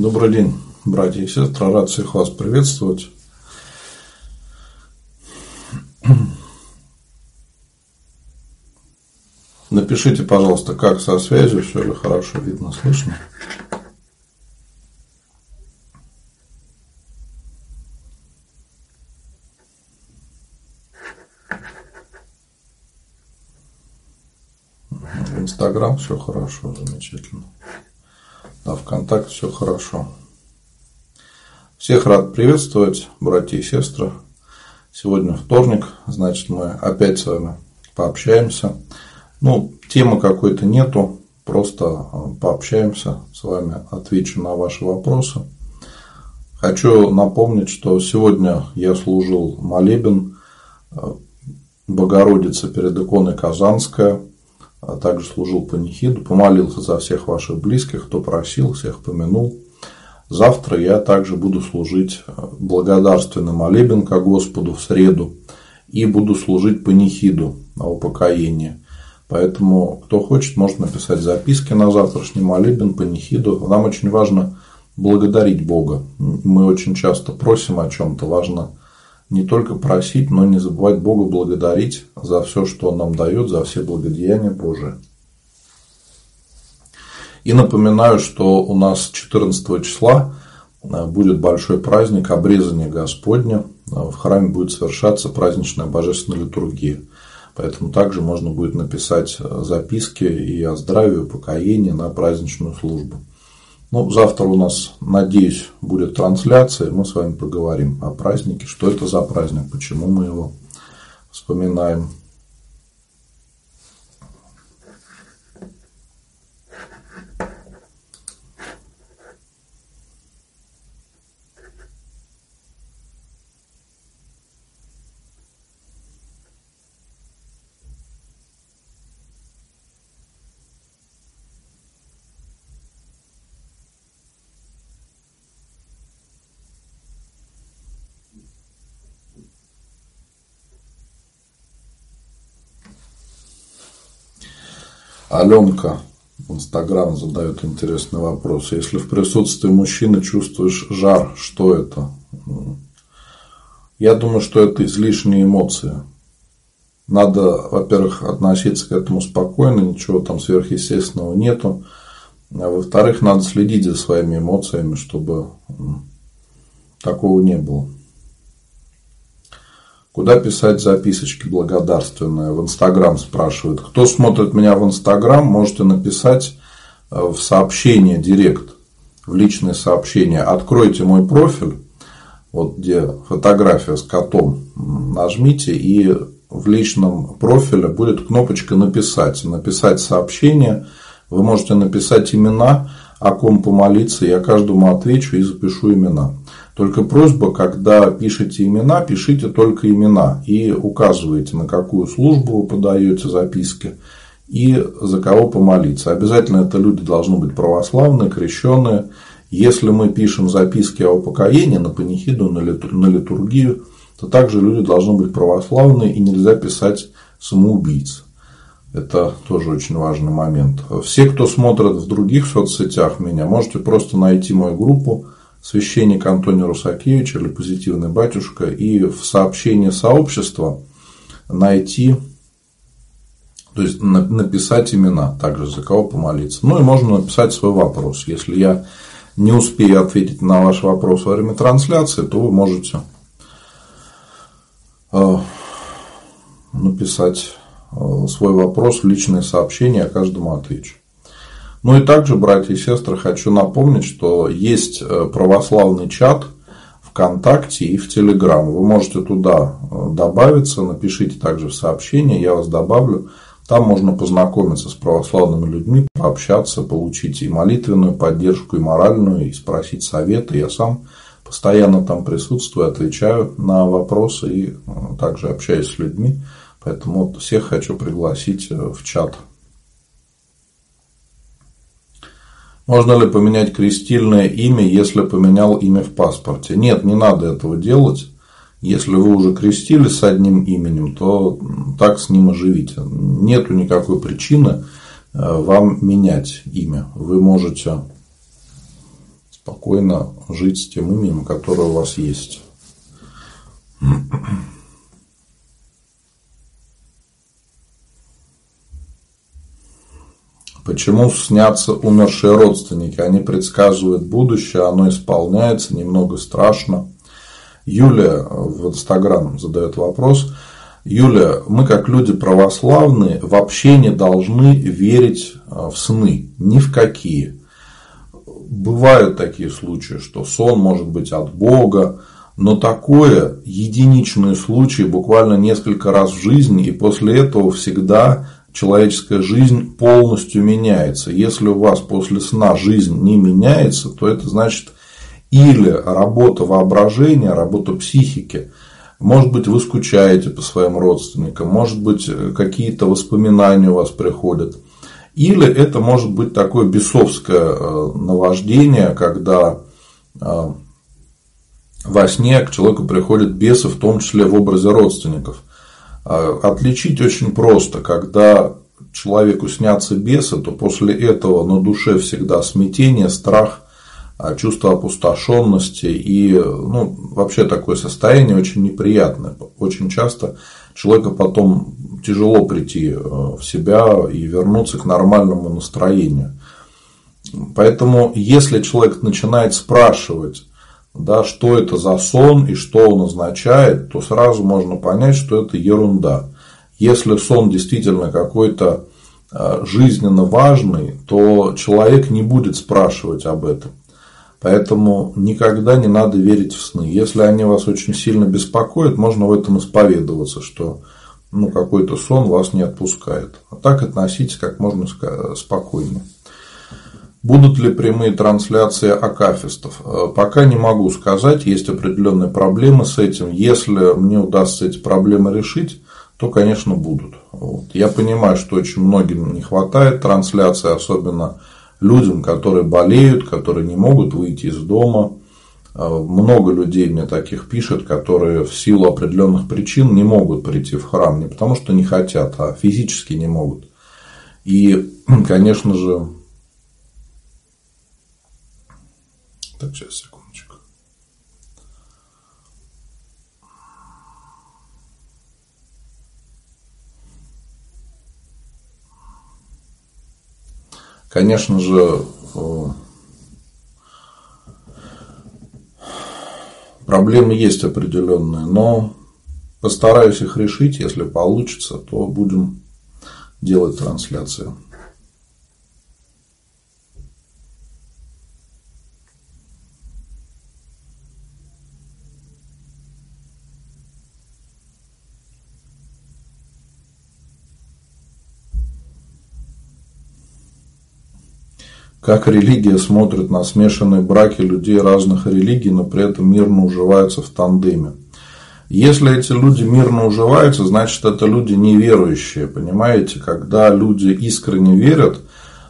Добрый день, братья и сестры. Рад всех вас приветствовать. Напишите, пожалуйста, как со связью, все ли хорошо видно, слышно. Инстаграм все хорошо, замечательно. ВКонтакте все хорошо. Всех рад приветствовать, братья и сестры. Сегодня вторник, значит, мы опять с вами пообщаемся. Ну, темы какой-то нету, просто а, пообщаемся с вами, отвечу на ваши вопросы. Хочу напомнить, что сегодня я служил молебен а, Богородица перед иконой Казанская а также служил панихиду, помолился за всех ваших близких, кто просил, всех помянул. Завтра я также буду служить э, благодарственный молебен ко Господу в среду и буду служить панихиду на упокоение. Поэтому, кто хочет, может написать записки на завтрашний молебен, панихиду. Нам очень важно благодарить Бога. Мы очень часто просим о чем-то, важно не только просить, но не забывать Бога благодарить за все, что Он нам дает, за все благодеяния Божие. И напоминаю, что у нас 14 числа э, будет большой праздник обрезания Господня. Э, в храме будет совершаться праздничная божественная литургия. Поэтому также можно будет написать э, записки и о здравии, и упокоении на праздничную службу. Ну, завтра у нас, надеюсь, будет трансляция, мы с вами поговорим о празднике, что это за праздник, почему мы его вспоминаем. Аленка в Инстаграм задает интересный вопрос. Если в присутствии мужчины чувствуешь жар, что это? Я думаю, что это излишние эмоции. Надо, во-первых, относиться к этому спокойно, ничего там сверхъестественного нету. А во-вторых, надо следить за своими эмоциями, чтобы такого не было. Куда писать записочки благодарственные? В Инстаграм спрашивают. Кто смотрит меня в Инстаграм, можете написать э, в сообщение директ, в личное сообщение. Откройте мой профиль, вот где фотография с котом, нажмите и в личном профиле будет кнопочка «Написать». Написать сообщение. Вы можете написать имена, о ком помолиться. Я каждому отвечу и запишу имена. Только просьба, когда пишете имена, пишите только имена и указывайте, на какую службу вы подаете записки и за кого помолиться. Обязательно это люди должны быть православные, крещенные. Если мы пишем записки о упокоении на панихиду, на литургию, то также люди должны быть православные и нельзя писать самоубийц. Это тоже очень важный момент. Все, кто смотрит в других соцсетях меня, можете просто найти мою группу священник Антоний Русакевич или позитивный батюшка и в сообщении сообщества найти, то есть написать имена, также за кого помолиться. Ну и можно написать свой вопрос. Если я не успею ответить на ваш вопрос во время трансляции, то вы можете э, написать э, свой вопрос в личное сообщение, я каждому отвечу. Ну и также, братья и сестры, хочу напомнить, что есть э, православный чат ВКонтакте и в Телеграм. Вы можете туда э, добавиться, напишите также в сообщение, я вас добавлю. Там можно познакомиться с православными людьми, пообщаться, получить и молитвенную поддержку, и моральную, и спросить советы. Я сам постоянно там присутствую, отвечаю на вопросы и э, также общаюсь с людьми. Поэтому всех хочу пригласить в чат Можно ли поменять крестильное имя, если поменял имя в паспорте? Нет, не надо этого делать. Если вы уже крестились с одним именем, то так с ним и живите. Нету никакой причины э, вам менять имя. Вы можете спокойно жить с тем именем, которое у вас есть. Почему снятся умершие родственники? Они предсказывают будущее, оно исполняется, немного страшно. Юлия в Инстаграм задает вопрос. Юлия, мы как люди православные вообще не должны верить а, в сны, ни в какие. Бывают такие случаи, что сон может быть от Бога, но такое единичные случаи буквально несколько раз в жизни, и после этого всегда человеческая жизнь полностью меняется. Если у вас после сна жизнь не меняется, то это значит или работа воображения, работа психики. Может быть, вы скучаете по своим родственникам, может быть, какие-то воспоминания у вас приходят. Или это может быть такое бесовское э, наваждение, когда э, во сне к человеку приходят бесы, в том числе в образе родственников. Э, отличить очень просто, когда человеку снятся бесы, то после этого на душе всегда смятение, страх, а чувство опустошенности и ну, вообще такое состояние очень неприятное. Очень часто человека потом тяжело прийти э, в себя и вернуться к нормальному настроению. Поэтому, если человек начинает спрашивать, да, что это за сон и что он означает, то сразу можно понять, что это ерунда. Если сон действительно какой-то э, жизненно важный, то человек не будет спрашивать об этом. Поэтому никогда не надо верить в сны. Если они вас очень сильно беспокоят, можно в этом исповедоваться, что ну, какой-то сон вас не отпускает. А так относитесь как можно спокойнее. Будут ли прямые трансляции акафистов? Э, пока не могу сказать, есть определенные проблемы с этим. Если мне удастся эти проблемы решить, то, конечно, будут. Вот. Я понимаю, что очень многим не хватает трансляции, особенно людям, которые болеют, которые не могут выйти из дома. А, много людей мне таких пишет, которые в силу определенных причин не могут прийти в храм. Не потому что не хотят, а физически не могут. И, конечно же, так, сейчас, секундочку. Конечно же, э, проблемы есть определенные, но постараюсь их решить. Если получится, то будем делать трансляцию. Как религия смотрит на смешанные браки людей разных религий, но при этом мирно уживаются в тандеме. Если эти люди мирно уживаются, значит, это люди неверующие, понимаете? Когда люди искренне верят,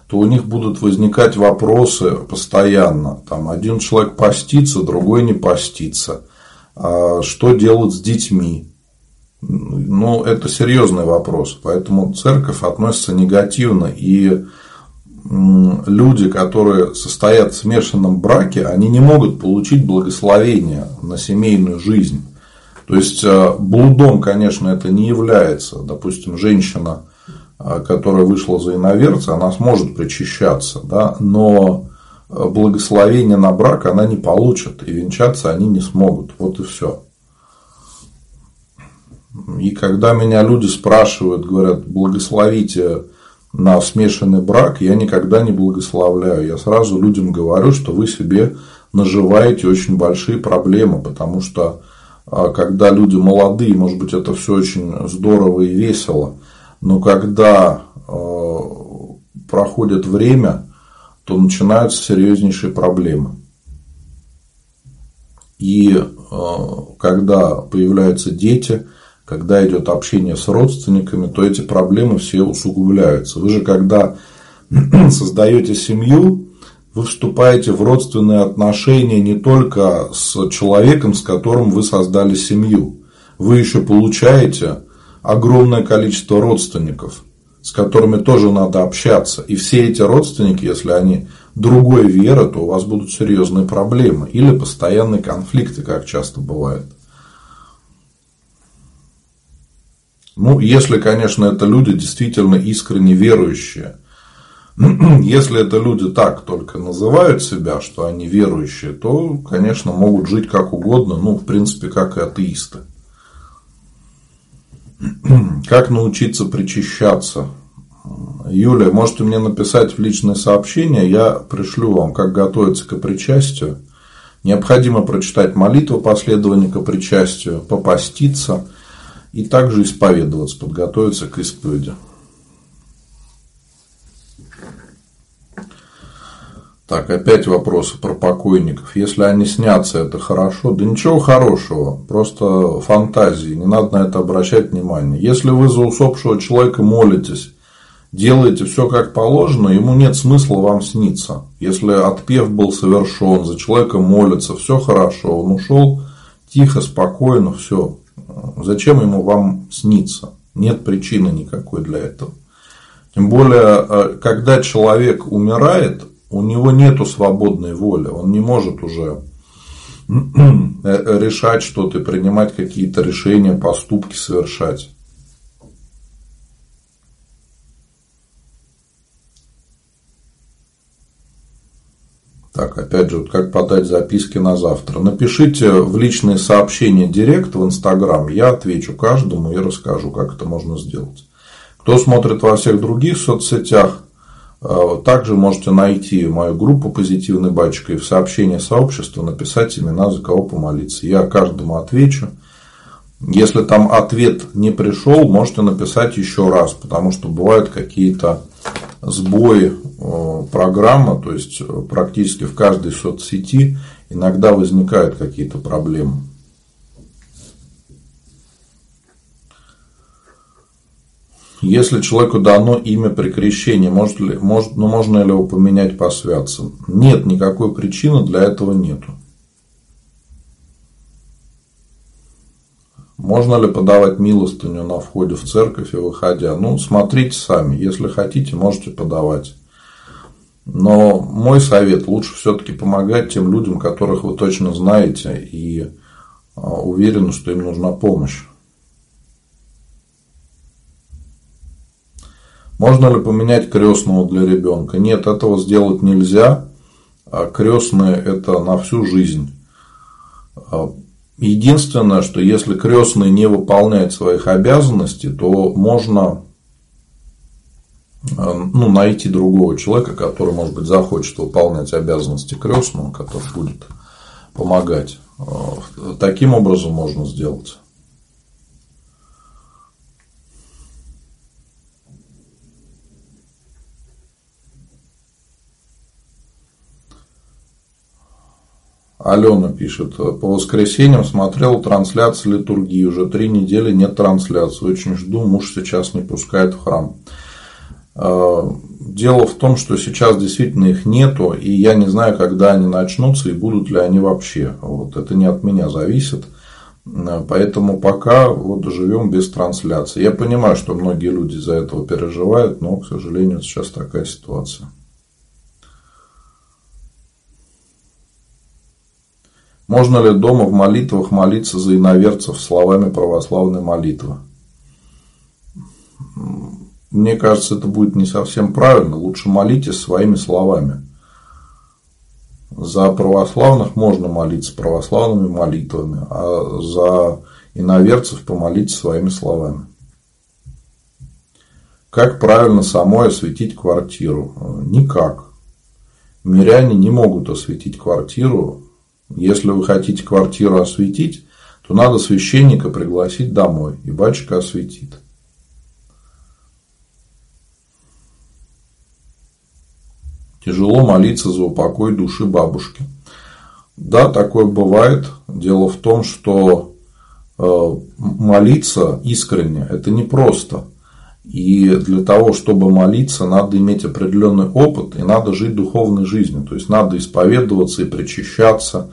то у них будут возникать вопросы постоянно. Там один человек постится, другой не постится. А что делать с детьми? Ну, это серьезный вопрос. Поэтому церковь относится негативно и люди, которые состоят в смешанном браке, они не могут получить благословение на семейную жизнь. То есть э, блудом, конечно, это не является. Допустим, женщина, э, которая вышла за иноверца, она сможет причащаться, да, но э, благословение на брак она не получит, и венчаться они не смогут. Вот и все. И когда меня люди спрашивают, говорят, благословите на смешанный брак я никогда не благословляю. Я сразу людям говорю, что вы себе наживаете очень большие проблемы, потому что а, когда люди молодые, может быть, это все очень здорово и весело, но когда а, проходит время, то начинаются серьезнейшие проблемы. И а, когда появляются дети – когда идет общение с родственниками, то эти проблемы все усугубляются. Вы же, когда создаете семью, вы вступаете в родственные отношения не только с человеком, с которым вы создали семью. Вы еще получаете огромное количество родственников. с которыми тоже надо общаться. И все эти родственники, если они другой веры, то у вас будут серьезные проблемы. Или постоянные конфликты, как часто бывает. Ну, если, конечно, это люди действительно искренне верующие. Если это люди так только называют себя, что они верующие, то, конечно, могут жить как угодно, ну, в принципе, как и атеисты. Как научиться причащаться? Юлия, можете мне написать в личное сообщение, я пришлю вам, как готовиться к причастию. Необходимо прочитать молитву последования к причастию, попаститься и также исповедоваться, подготовиться к исповеди. Так, опять вопросы про покойников. Если они снятся, это хорошо? Да ничего хорошего, просто фантазии, не надо на это обращать внимание. Если вы за усопшего человека молитесь, делаете все как положено, ему нет смысла вам сниться. Если отпев был совершен, за человека молится, все хорошо, он ушел тихо, спокойно, все. Зачем ему вам сниться? Нет причины никакой для этого. Тем более, э, когда человек умирает, у него нету свободной воли, он не может уже э, решать что-то, принимать какие-то решения, поступки совершать. Так, опять же, вот как подать записки на завтра. Напишите в личные сообщения директ в Инстаграм, я отвечу каждому и расскажу, как это можно сделать. Кто смотрит во всех других соцсетях, а, также можете найти мою группу «Позитивный батюшка» и в сообщении сообщества написать имена, за кого помолиться. Я каждому отвечу. Если там ответ не пришел, можете написать еще раз, потому что бывают какие-то сбои э, программы, то есть практически в каждой соцсети иногда возникают какие-то проблемы. Если человеку дано имя при крещении, может ли, может, ну, можно ли его поменять по? Нет, никакой причины для этого нету. Можно ли подавать милостыню на входе в церковь и выходя? Ну, смотрите сами. Если хотите, можете подавать. Но мой совет, лучше все-таки помогать тем людям, которых вы точно знаете и а, уверены, что им нужна помощь. Можно ли поменять крестного для ребенка? Нет, этого сделать нельзя. А крестные это на всю жизнь. Единственное, что если крестный не выполняет своих обязанностей, то можно а, ну, найти другого человека, который, может быть, захочет выполнять обязанности крестного, который будет помогать. Таким образом можно сделать. Алена пишет, по воскресеньям смотрел трансляцию литургии, уже три недели нет трансляции, очень жду, муж сейчас не пускает в храм. А, дело в том, что сейчас действительно их нету, и я не знаю, когда они начнутся и будут ли они вообще. Вот, это не от меня зависит. Поэтому пока вот живем без трансляции. Я понимаю, что многие люди из-за этого переживают, но, к сожалению, сейчас такая ситуация. Можно ли дома в молитвах молиться за иноверцев словами православной молитвы? Мне кажется, это будет не совсем правильно. Лучше молитесь своими словами. За православных можно молиться православными молитвами, а за иноверцев помолиться своими словами. Как правильно самой осветить квартиру? Никак. Миряне не могут осветить квартиру если вы хотите квартиру осветить, то надо священника пригласить домой, и батюшка осветит. Тяжело молиться за упокой души бабушки. Да, такое бывает. Дело в том, что э, молиться искренне – это непросто. И для того, чтобы молиться, надо иметь определенный опыт и надо жить духовной жизнью. То есть надо исповедоваться и причащаться.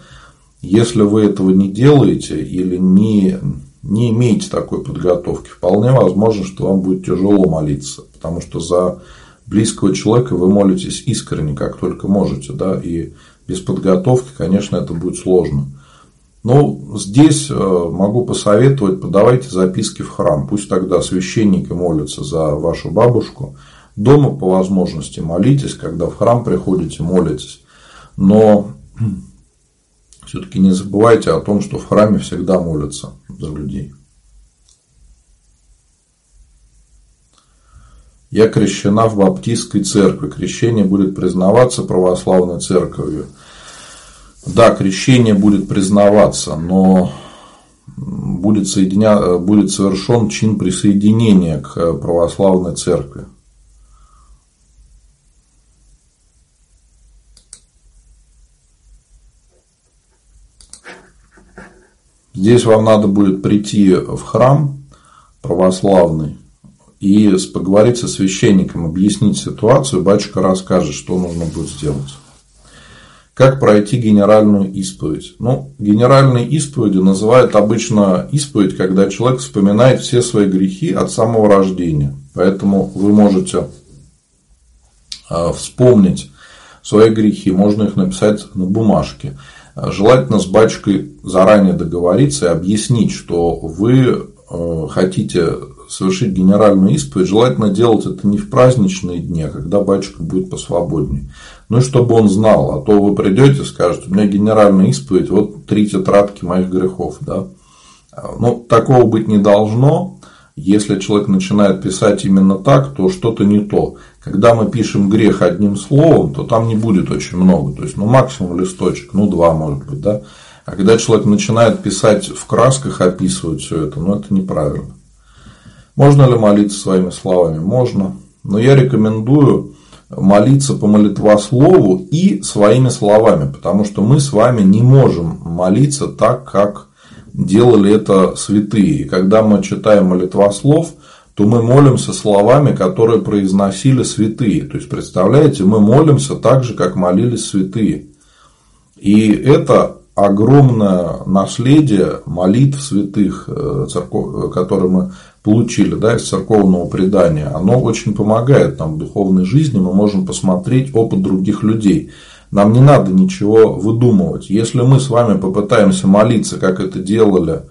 Если вы этого не делаете или не, не имеете такой подготовки, вполне возможно, что вам будет тяжело молиться, потому что за близкого человека вы молитесь искренне, как только можете, да, и без подготовки, конечно, это будет сложно. Но здесь э, могу посоветовать, подавайте записки в храм. Пусть тогда священники молятся за вашу бабушку. Дома по возможности молитесь, когда в храм приходите, молитесь. Но все-таки не забывайте о том, что в храме всегда молятся за людей. Я крещена в баптистской церкви. Крещение будет признаваться православной церковью. Да, крещение будет признаваться, но будет, соединя... будет совершен чин присоединения к православной церкви. Здесь вам надо будет прийти в храм православный и поговорить со священником, объяснить ситуацию, батюшка расскажет, что нужно будет сделать. Как пройти генеральную исповедь? Ну, генеральной исповедью называют обычно исповедь, когда человек вспоминает все свои грехи от самого рождения. Поэтому вы можете а, вспомнить свои грехи, можно их написать на бумажке. Желательно с батюшкой заранее договориться и объяснить, что вы э, хотите совершить генеральную исповедь, желательно делать это не в праздничные дни, а когда батюшка будет посвободнее. Ну и чтобы он знал, а то вы придете и скажете, у меня генеральная исповедь, вот три тетрадки моих грехов. Да? Ну, такого быть не должно. Если человек начинает писать именно так, то что-то не то. Когда мы пишем грех одним словом, то там не будет очень много. То есть, ну, максимум листочек, ну, два, может быть, да. А когда человек начинает писать в красках, описывать все это, ну, это неправильно. Можно ли молиться своими словами? Можно. Но я рекомендую молиться по молитвослову и своими словами, потому что мы с вами не можем молиться так, как делали это святые. И когда мы читаем молитвослов, то мы молимся словами, которые произносили святые. То есть, представляете, мы молимся так же, как молились святые. И это огромное наследие молитв святых, э, которые мы получили да, из церковного предания. Оно очень помогает нам в духовной жизни. Мы можем посмотреть опыт других людей. Нам не надо ничего выдумывать. Если мы с вами попытаемся молиться, как это делали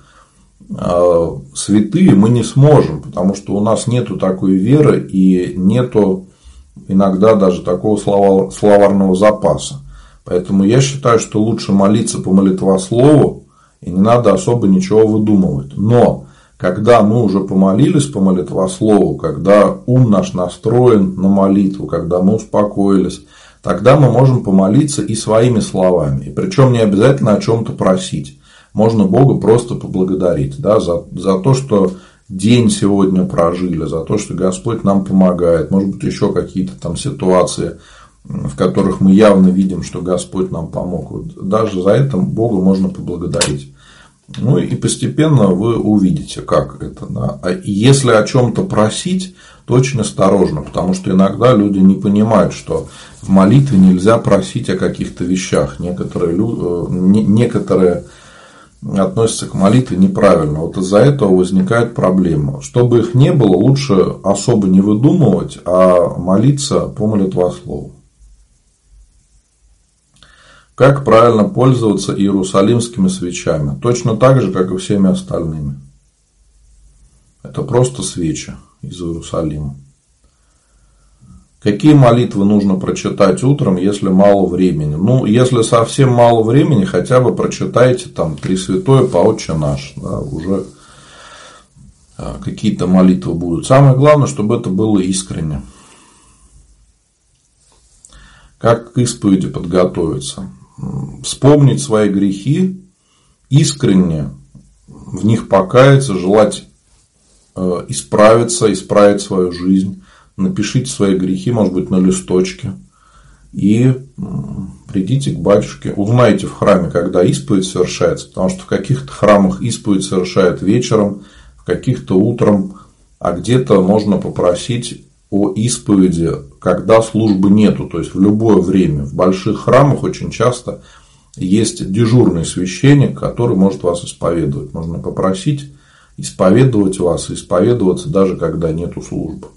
э, святые, мы не сможем, потому что у нас нету такой веры и нету иногда даже такого словарного запаса. Поэтому я считаю, что лучше молиться по молитвослову, и не надо особо ничего выдумывать. Но когда мы уже помолились по молитвослову, когда ум наш настроен на молитву, когда мы успокоились, тогда мы можем помолиться и своими словами. И причем не обязательно о чем-то просить. Можно Бога просто поблагодарить да, за, за то, что день сегодня прожили, за то, что Господь нам помогает. Может быть, еще какие-то там ситуации, в которых мы явно видим, что Господь нам помог. Вот даже за это Бога можно поблагодарить. Ну и постепенно вы увидите, как это. Да. А если о чем-то просить, то очень осторожно, потому что иногда люди не понимают, что в молитве нельзя просить о каких-то вещах. Некоторые, э, некоторые относятся к молитве неправильно. Вот из-за этого возникает проблема. Чтобы их не было, лучше особо не выдумывать, а молиться по молитвослову. Как правильно пользоваться иерусалимскими свечами? Точно так же, как и всеми остальными. Это просто свечи из Иерусалима. Какие молитвы нужно прочитать утром, если мало времени? Ну, если совсем мало времени, хотя бы прочитайте там Три Святое по Отче наш. Да, уже а, какие-то молитвы будут. Самое главное, чтобы это было искренне. Как к исповеди подготовиться? Вспомнить свои грехи, искренне в них покаяться, желать Э, исправиться, исправить свою жизнь. Напишите свои грехи, может быть, на листочке. И придите к батюшке. Узнайте в храме, когда исповедь совершается. Потому что в каких-то храмах исповедь совершают вечером, в каких-то утром. А где-то можно попросить о исповеди, когда службы нету, то есть в любое время. В больших храмах очень часто есть дежурный священник, который может вас исповедовать. Можно попросить исповедовать вас, исповедоваться даже когда нету службы.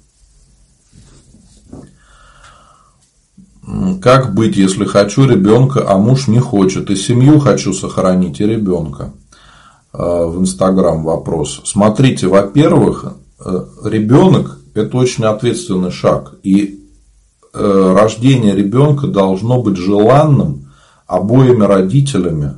Как быть, если хочу ребенка, а муж не хочет, и семью хочу сохранить, и ребенка? А, в Инстаграм вопрос. Смотрите, во-первых, э, ребенок – это очень ответственный шаг. И э, рождение ребенка должно быть желанным обоими родителями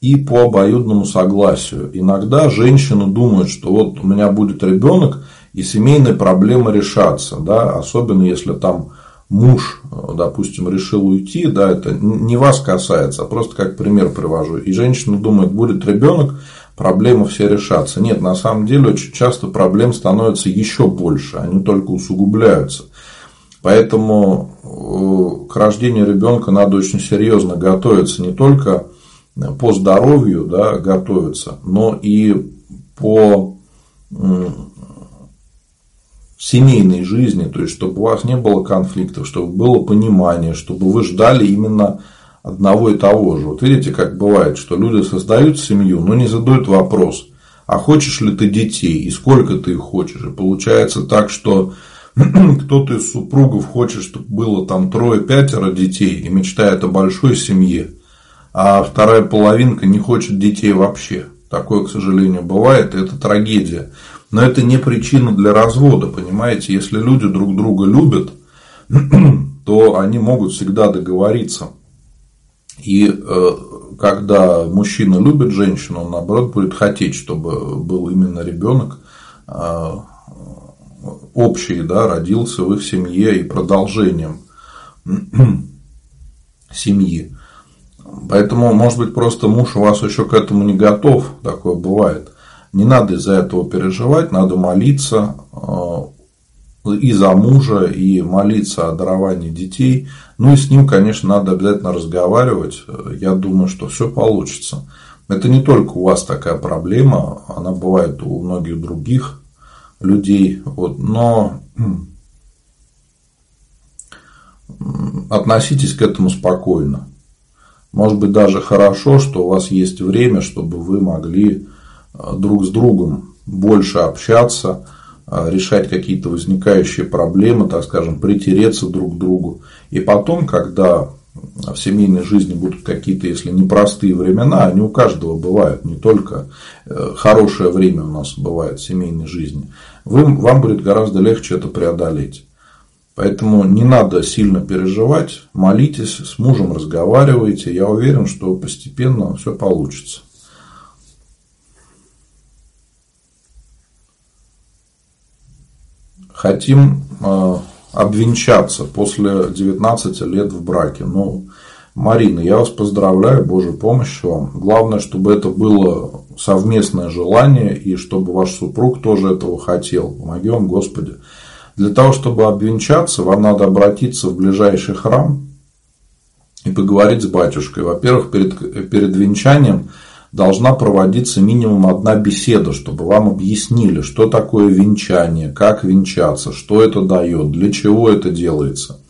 и по обоюдному согласию. Иногда женщины думают, что вот у меня будет ребенок, и семейные проблемы решатся, да, особенно если там муж, допустим, решил уйти, да, это не вас касается, а просто как пример привожу. И женщина думает, будет ребенок, проблемы все решатся. Нет, на самом деле очень часто проблем становится еще больше, они только усугубляются. Поэтому э, к рождению ребенка надо очень серьезно готовиться, не только по здоровью да, готовиться, но и по семейной жизни, то есть, чтобы у вас не было конфликтов, чтобы было понимание, чтобы вы ждали именно одного и того же. Вот видите, как бывает, что люди создают семью, но не задают вопрос, а хочешь ли ты детей и сколько ты их хочешь. И получается так, что кто-то из супругов хочет, чтобы было там трое-пятеро детей и мечтает о большой семье, а вторая половинка не хочет детей вообще. Такое, к сожалению, бывает, и это трагедия. Но это не причина для развода, понимаете? Если люди друг друга любят, то они могут всегда договориться. И э, когда мужчина любит женщину, он наоборот будет хотеть, чтобы был именно ребенок э, общий, да, родился в их семье и продолжением семьи. Поэтому, может быть, просто муж у вас еще к этому не готов, такое бывает. Не надо из-за этого переживать, надо молиться э, и за мужа, и молиться о даровании детей. Ну и с ним, конечно, надо обязательно разговаривать. Я думаю, что все получится. Это не только у вас такая проблема, она бывает у многих других людей. Вот, но относитесь к этому спокойно. Может быть, даже хорошо, что у вас есть время, чтобы вы могли э, друг с другом больше общаться, решать какие-то возникающие проблемы, так скажем, притереться друг к другу. И потом, когда в семейной жизни будут какие-то, если непростые времена, они у каждого бывают, не только э, хорошее время у нас бывает в семейной жизни, вы, вам будет гораздо легче это преодолеть. Поэтому не надо сильно переживать, молитесь, с мужем разговаривайте. Я уверен, что постепенно все получится. Хотим э, обвенчаться после 19 лет в браке. Ну, Марина, я вас поздравляю, Божьей помощи вам. Главное, чтобы это было совместное желание и чтобы ваш супруг тоже этого хотел. Помоги вам, Господи. Для того, чтобы обвенчаться, вам надо обратиться в ближайший храм и поговорить с батюшкой. Во-первых, перед, перед венчанием должна проводиться минимум одна беседа, чтобы вам объяснили, что такое венчание, как венчаться, что это дает, для чего это делается.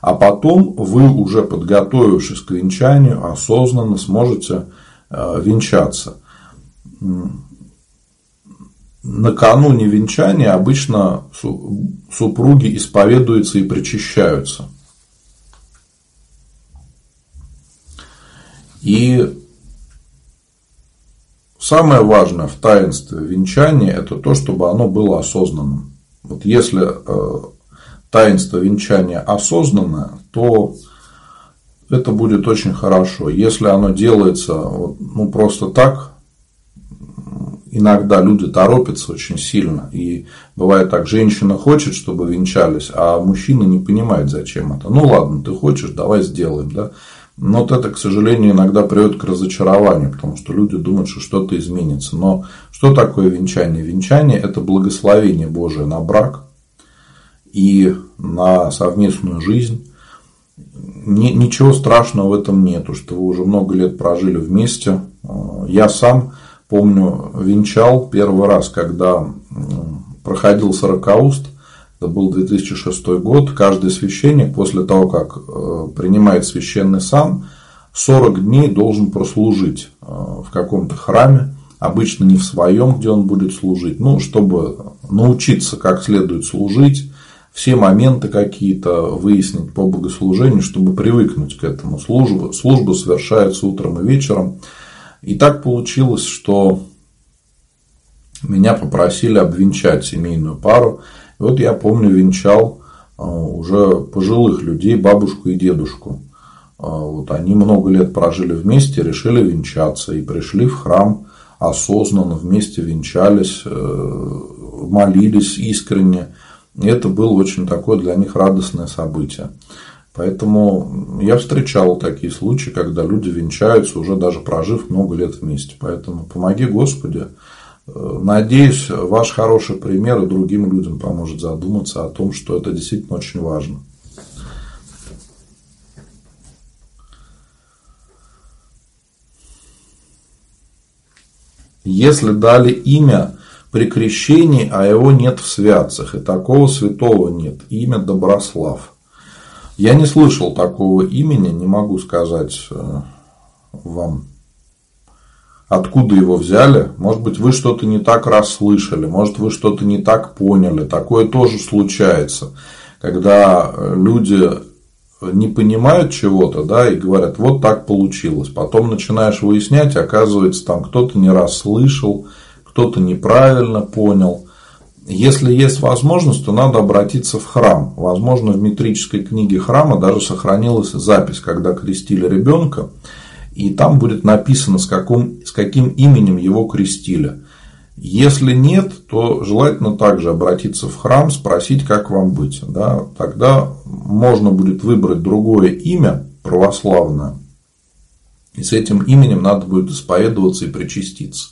А потом вы, уже подготовившись к венчанию, осознанно сможете э, венчаться накануне венчания обычно супруги исповедуются и причащаются. И самое важное в таинстве венчания – это то, чтобы оно было осознанным. Вот если э, таинство венчания осознанное, то это будет очень хорошо. Если оно делается ну, просто так, иногда люди торопятся очень сильно. И бывает так, женщина хочет, чтобы венчались, а мужчина не понимает, зачем это. Ну ладно, ты хочешь, давай сделаем. Да? Но вот это, к сожалению, иногда приводит к разочарованию, потому что люди думают, что что-то изменится. Но что такое венчание? Венчание – это благословение Божие на брак и на совместную жизнь. Ничего страшного в этом нету, что вы уже много лет прожили вместе. Я сам помню, венчал первый раз, когда проходил сорокауст, это был 2006 год, каждый священник после того, как э, принимает священный сан, 40 дней должен прослужить э, в каком-то храме, обычно не в своем, где он будет служить, ну, чтобы научиться как следует служить, все моменты какие-то выяснить по богослужению, чтобы привыкнуть к этому. Служба, служба совершается утром и вечером. И так получилось, что меня попросили обвенчать семейную пару. Вот я помню, венчал а, уже пожилых людей, бабушку и дедушку. А, вот они много лет прожили вместе, решили венчаться и пришли в храм осознанно, вместе венчались, э, молились искренне. И это было очень такое для них радостное событие. Поэтому я встречал такие случаи, когда люди венчаются, уже даже прожив много лет вместе. Поэтому помоги Господи. Надеюсь, ваш хороший пример и другим людям поможет задуматься о том, что это действительно очень важно. Если дали имя при крещении, а его нет в святцах, и такого святого нет, имя Доброслав. Я не слышал такого имени, не могу сказать э, вам, откуда его взяли. Может быть, вы что-то не так расслышали, может, вы что-то не так поняли. Такое тоже случается, когда люди не понимают чего-то, да, и говорят, вот так получилось. Потом начинаешь выяснять, оказывается, там кто-то не расслышал, кто-то неправильно понял. Если есть возможность, то надо обратиться в храм. Возможно, в метрической книге храма даже сохранилась запись, когда крестили ребенка, и там будет написано, с, каким, с каким именем его крестили. Если нет, то желательно также обратиться в храм, спросить, как вам быть. Да? Тогда можно будет выбрать другое имя православное, и с этим именем надо будет исповедоваться и причаститься.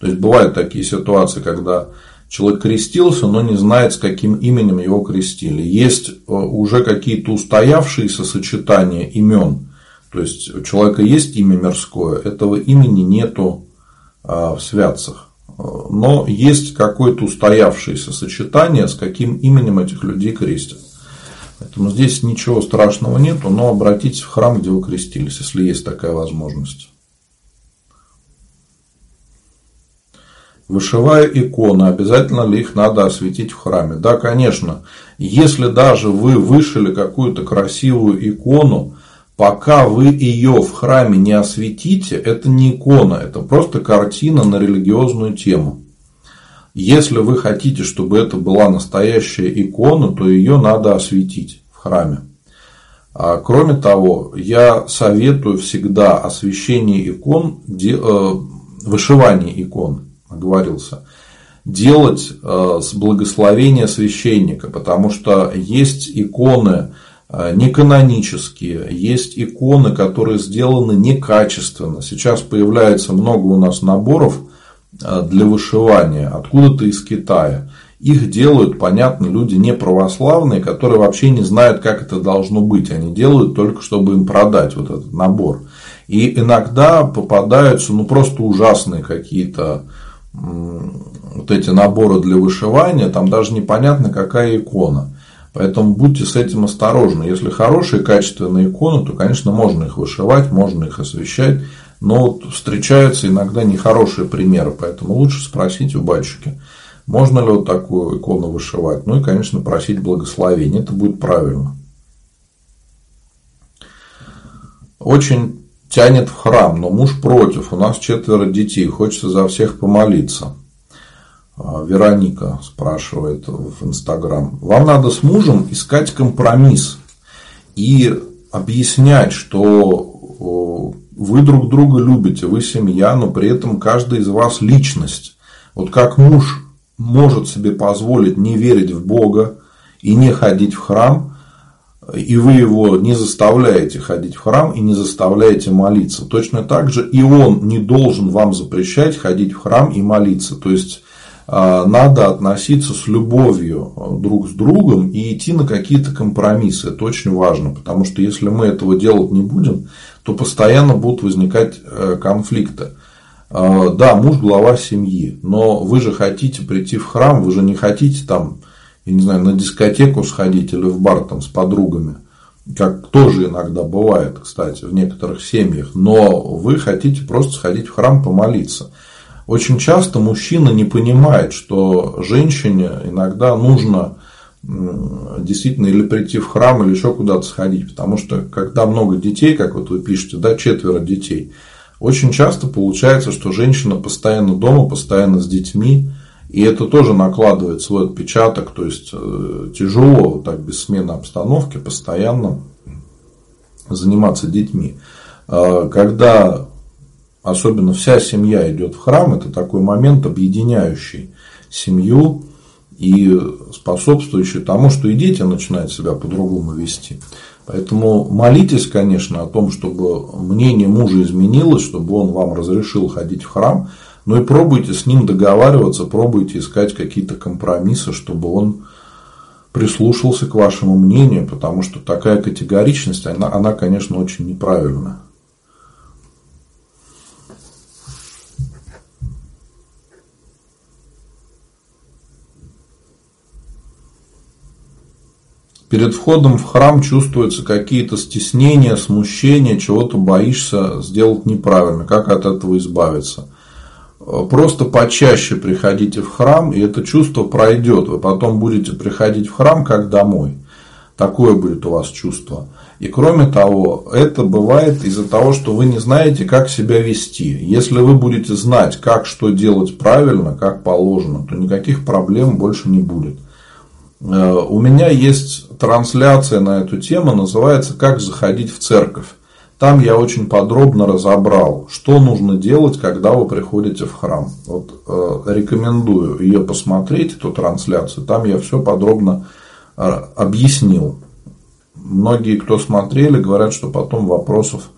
То есть бывают такие ситуации, когда человек крестился, но не знает, с каким именем его крестили. Есть э, уже какие-то устоявшиеся сочетания имен. То есть у человека есть имя мирское, этого имени нету а, в святцах но есть какое-то устоявшееся сочетание, с каким именем этих людей крестят. Поэтому здесь ничего страшного нету, но обратитесь в храм, где вы крестились, если есть такая возможность. Вышивая иконы, обязательно ли их надо осветить в храме? Да, конечно. Если даже вы вышили какую-то красивую икону, пока вы ее в храме не осветите, это не икона, это просто картина на религиозную тему. Если вы хотите, чтобы это была настоящая икона, то ее надо осветить в храме. А кроме того, я советую всегда освещение икон, э, вышивание икон, оговорился, делать э, с благословения священника, потому что есть иконы, неканонические, есть иконы, которые сделаны некачественно. Сейчас появляется много у нас наборов э, для вышивания, откуда-то из Китая. Их делают, понятно, люди не православные, которые вообще не знают, как это должно быть. Они делают только, чтобы им продать вот этот набор. И иногда попадаются ну, просто ужасные какие-то вот эти наборы для вышивания, там даже непонятно, какая икона. Поэтому будьте с этим осторожны. Если хорошие, качественные иконы, то, конечно, можно их вышивать, можно их освещать. Но вот встречаются иногда нехорошие примеры, поэтому лучше спросить у батюшки, можно ли вот такую икону вышивать. Ну и, конечно, просить благословения. Это будет правильно. Очень тянет в храм, но муж против. У нас четверо детей, хочется за всех помолиться. А, Вероника спрашивает в Инстаграм. Вам надо с мужем искать компромисс и объяснять, что вы друг друга любите, вы семья, но при этом каждый из вас личность. Вот как муж может себе позволить не верить в Бога и не ходить в храм, и вы его не заставляете ходить в храм и не заставляете молиться. Точно так же и он не должен вам запрещать ходить в храм и молиться. То есть надо относиться с любовью друг с другом и идти на какие-то компромиссы. Это очень важно, потому что если мы этого делать не будем, то постоянно будут возникать э, конфликты. А, да, муж глава семьи, но вы же хотите прийти в храм, вы же не хотите там, я не знаю, на дискотеку сходить или в бар там с подругами, как тоже иногда бывает, кстати, в некоторых семьях, но вы хотите просто сходить в храм помолиться. Очень часто мужчина не понимает, что женщине иногда нужно действительно или прийти в храм, или еще куда-то сходить. Потому что когда много детей, как вот вы пишете, да, четверо детей, очень часто получается, что женщина постоянно дома, постоянно с детьми, и это тоже накладывает свой отпечаток, то есть э, тяжело вот так без смены обстановки постоянно заниматься детьми. А когда особенно вся семья идет в храм, это такой момент, объединяющий семью и способствующий тому, что и дети начинают себя по-другому вести. Поэтому молитесь, конечно, о том, чтобы мнение мужа изменилось, чтобы он вам разрешил ходить в храм, но и пробуйте с ним договариваться, пробуйте искать какие-то компромиссы, чтобы он прислушался к вашему мнению, потому что такая категоричность, она, она конечно, очень неправильная. Перед входом в храм чувствуются какие-то стеснения, смущения, чего-то боишься сделать неправильно. Как от этого избавиться? Просто почаще приходите в храм, и это чувство пройдет. Вы потом будете приходить в храм как домой. Такое будет у вас чувство. И кроме того, это бывает из-за того, что вы не знаете, как себя вести. Если вы будете знать, как что делать правильно, как положено, то никаких проблем больше не будет. Э, у меня есть трансляция на эту тему, называется «Как заходить в церковь». Там я очень подробно разобрал, что нужно делать, когда вы приходите в храм. Вот, э, рекомендую ее посмотреть, эту трансляцию. Там я все подробно э, объяснил. Многие, кто смотрели, говорят, что потом вопросов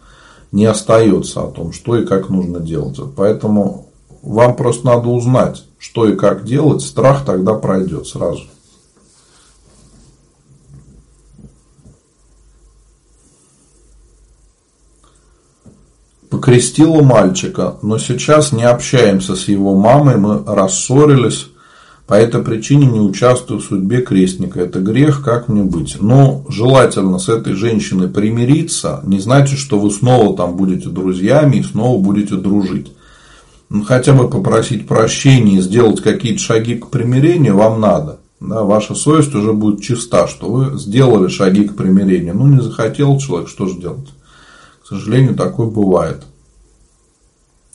не остается о том, что и как нужно делать. Поэтому вам просто надо узнать, что и как делать. Страх тогда пройдет сразу. Покрестила мальчика, но сейчас не общаемся с его мамой, мы рассорились. По этой причине не участвую в судьбе крестника. Это грех, как мне быть? Но желательно с этой женщиной примириться. Не значит, что вы снова там будете друзьями и снова будете дружить. Ну, хотя бы попросить прощения и сделать какие-то шаги к примирению вам надо. Да, ваша совесть уже будет чиста, что вы сделали шаги к примирению. Ну, не захотел человек, что же делать? К сожалению, такое бывает.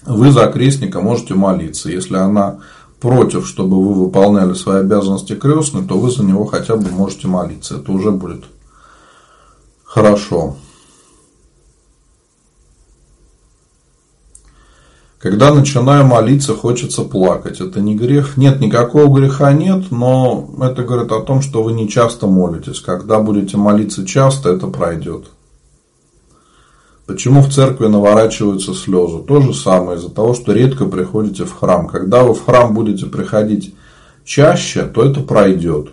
Вы за крестника можете молиться. Если она против, чтобы вы выполняли свои обязанности крестной, то вы за него хотя бы можете молиться. Это уже будет хорошо. Когда начинаю молиться, хочется плакать. Это не грех. Нет, никакого греха нет, но это говорит о том, что вы не часто молитесь. Когда будете молиться часто, это пройдет. Почему в церкви наворачиваются слезы? То же самое из-за того, что редко приходите в храм. Когда вы в храм будете приходить чаще, то это пройдет.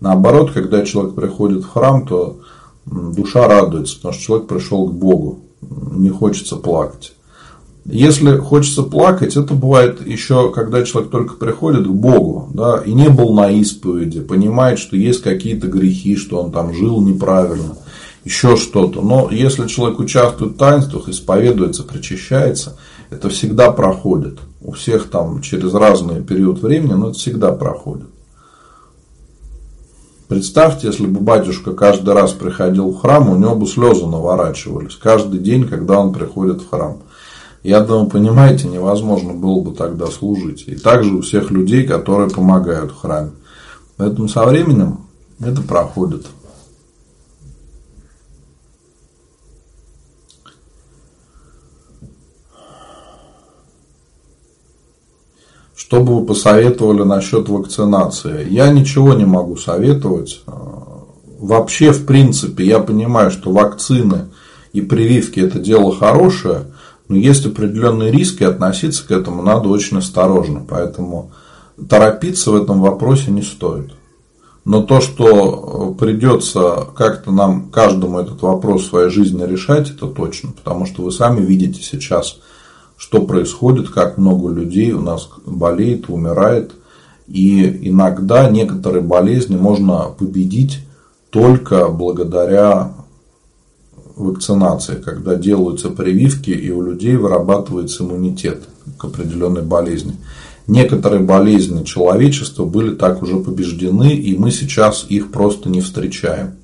Наоборот, когда человек приходит в храм, то душа радуется, потому что человек пришел к Богу. Не хочется плакать. Если хочется плакать, это бывает еще, когда человек только приходит к Богу, да, и не был на исповеди, понимает, что есть какие-то грехи, что он там жил неправильно – еще что-то. Но если человек участвует в таинствах, исповедуется, причащается, это всегда проходит. У всех там через разный период времени, но это всегда проходит. Представьте, если бы батюшка каждый раз приходил в храм, у него бы слезы наворачивались. Каждый день, когда он приходит в храм. Я думаю, понимаете, невозможно было бы тогда служить. И также у всех людей, которые помогают в храме. Поэтому со временем это проходит. Что бы вы посоветовали насчет вакцинации? Я ничего не могу советовать. Вообще, в принципе, я понимаю, что вакцины и прививки это дело хорошее, но есть определенные риски, относиться к этому надо очень осторожно. Поэтому торопиться в этом вопросе не стоит. Но то, что придется как-то нам каждому этот вопрос в своей жизни решать, это точно. Потому что вы сами видите сейчас, что происходит, как много людей у нас болеет, умирает. И иногда некоторые болезни можно победить только благодаря вакцинации, когда делаются прививки и у людей вырабатывается иммунитет к определенной болезни. Некоторые болезни человечества были так уже побеждены, и мы сейчас их просто не встречаем.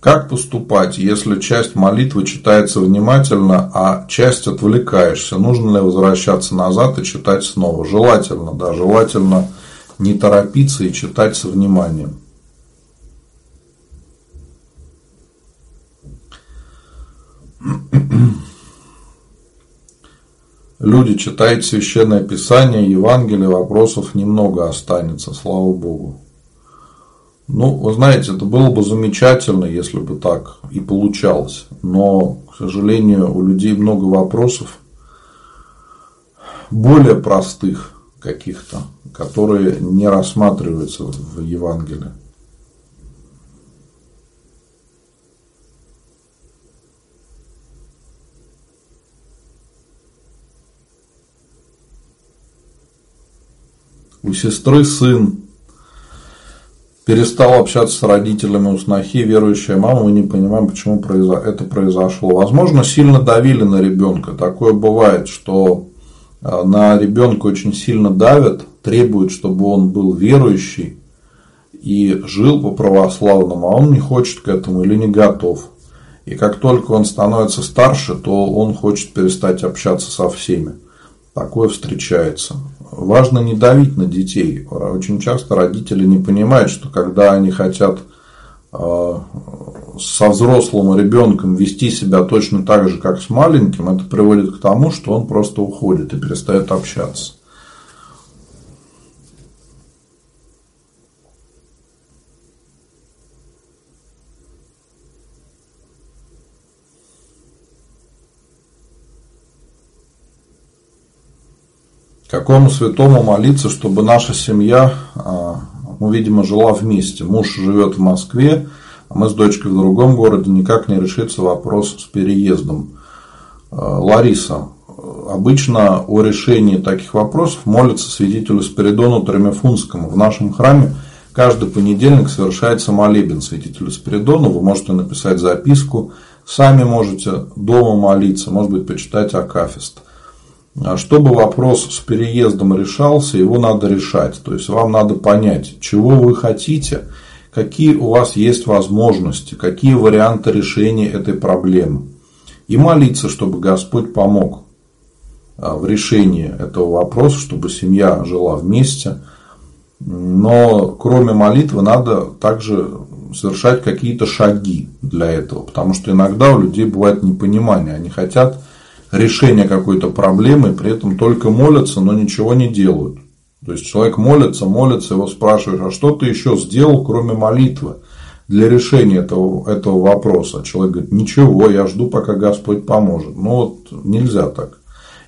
Как поступать, если часть молитвы читается внимательно, а часть отвлекаешься? Нужно ли возвращаться назад и читать снова? Желательно, да, желательно не торопиться и читать со вниманием. Люди читают священное писание, Евангелие, вопросов немного останется, слава Богу. Ну, вы знаете, это было бы замечательно, если бы так и получалось. Но, к сожалению, у людей много вопросов, более простых каких-то, которые не рассматриваются в Евангелии. У сестры сын перестал общаться с родителями у снохи, верующая мама, мы не понимаем, почему это произошло. Возможно, сильно давили на ребенка. Такое бывает, что а, на ребенка очень сильно давят, требуют, чтобы он был верующий и жил по православному, а он не хочет к этому или не готов. И как только он становится старше, то он хочет перестать общаться со всеми. Такое встречается важно не давить на детей. Очень часто родители не понимают, что когда они хотят а, со взрослым ребенком вести себя точно так же, как с маленьким, это приводит к тому, что он просто уходит и перестает общаться. Какому святому молиться, чтобы наша семья, а, ну, видимо, жила вместе. Муж живет в Москве, а мы с дочкой в другом городе, никак не решится вопрос с переездом. А, Лариса, обычно о решении таких вопросов молится святителю Спиридону Тремефунскому. В нашем храме каждый понедельник совершается молебен святителю Спиридону. Вы можете написать записку, сами можете дома молиться, может быть, почитать Акафист. А чтобы вопрос с переездом решался, его надо решать. То есть вам надо понять, чего вы хотите, какие у вас есть возможности, какие варианты решения этой проблемы. И молиться, чтобы Господь помог а, в решении этого вопроса, чтобы семья жила вместе. Но кроме молитвы надо также совершать какие-то шаги для этого. Потому что иногда у людей бывает непонимание. Они хотят решения какой-то проблемы, при этом только молятся, но ничего не делают. То есть человек молится, молится, его спрашиваешь, а что ты еще сделал, кроме молитвы для решения этого, этого вопроса? Человек говорит, ничего, я жду, пока Господь поможет. Ну вот нельзя так.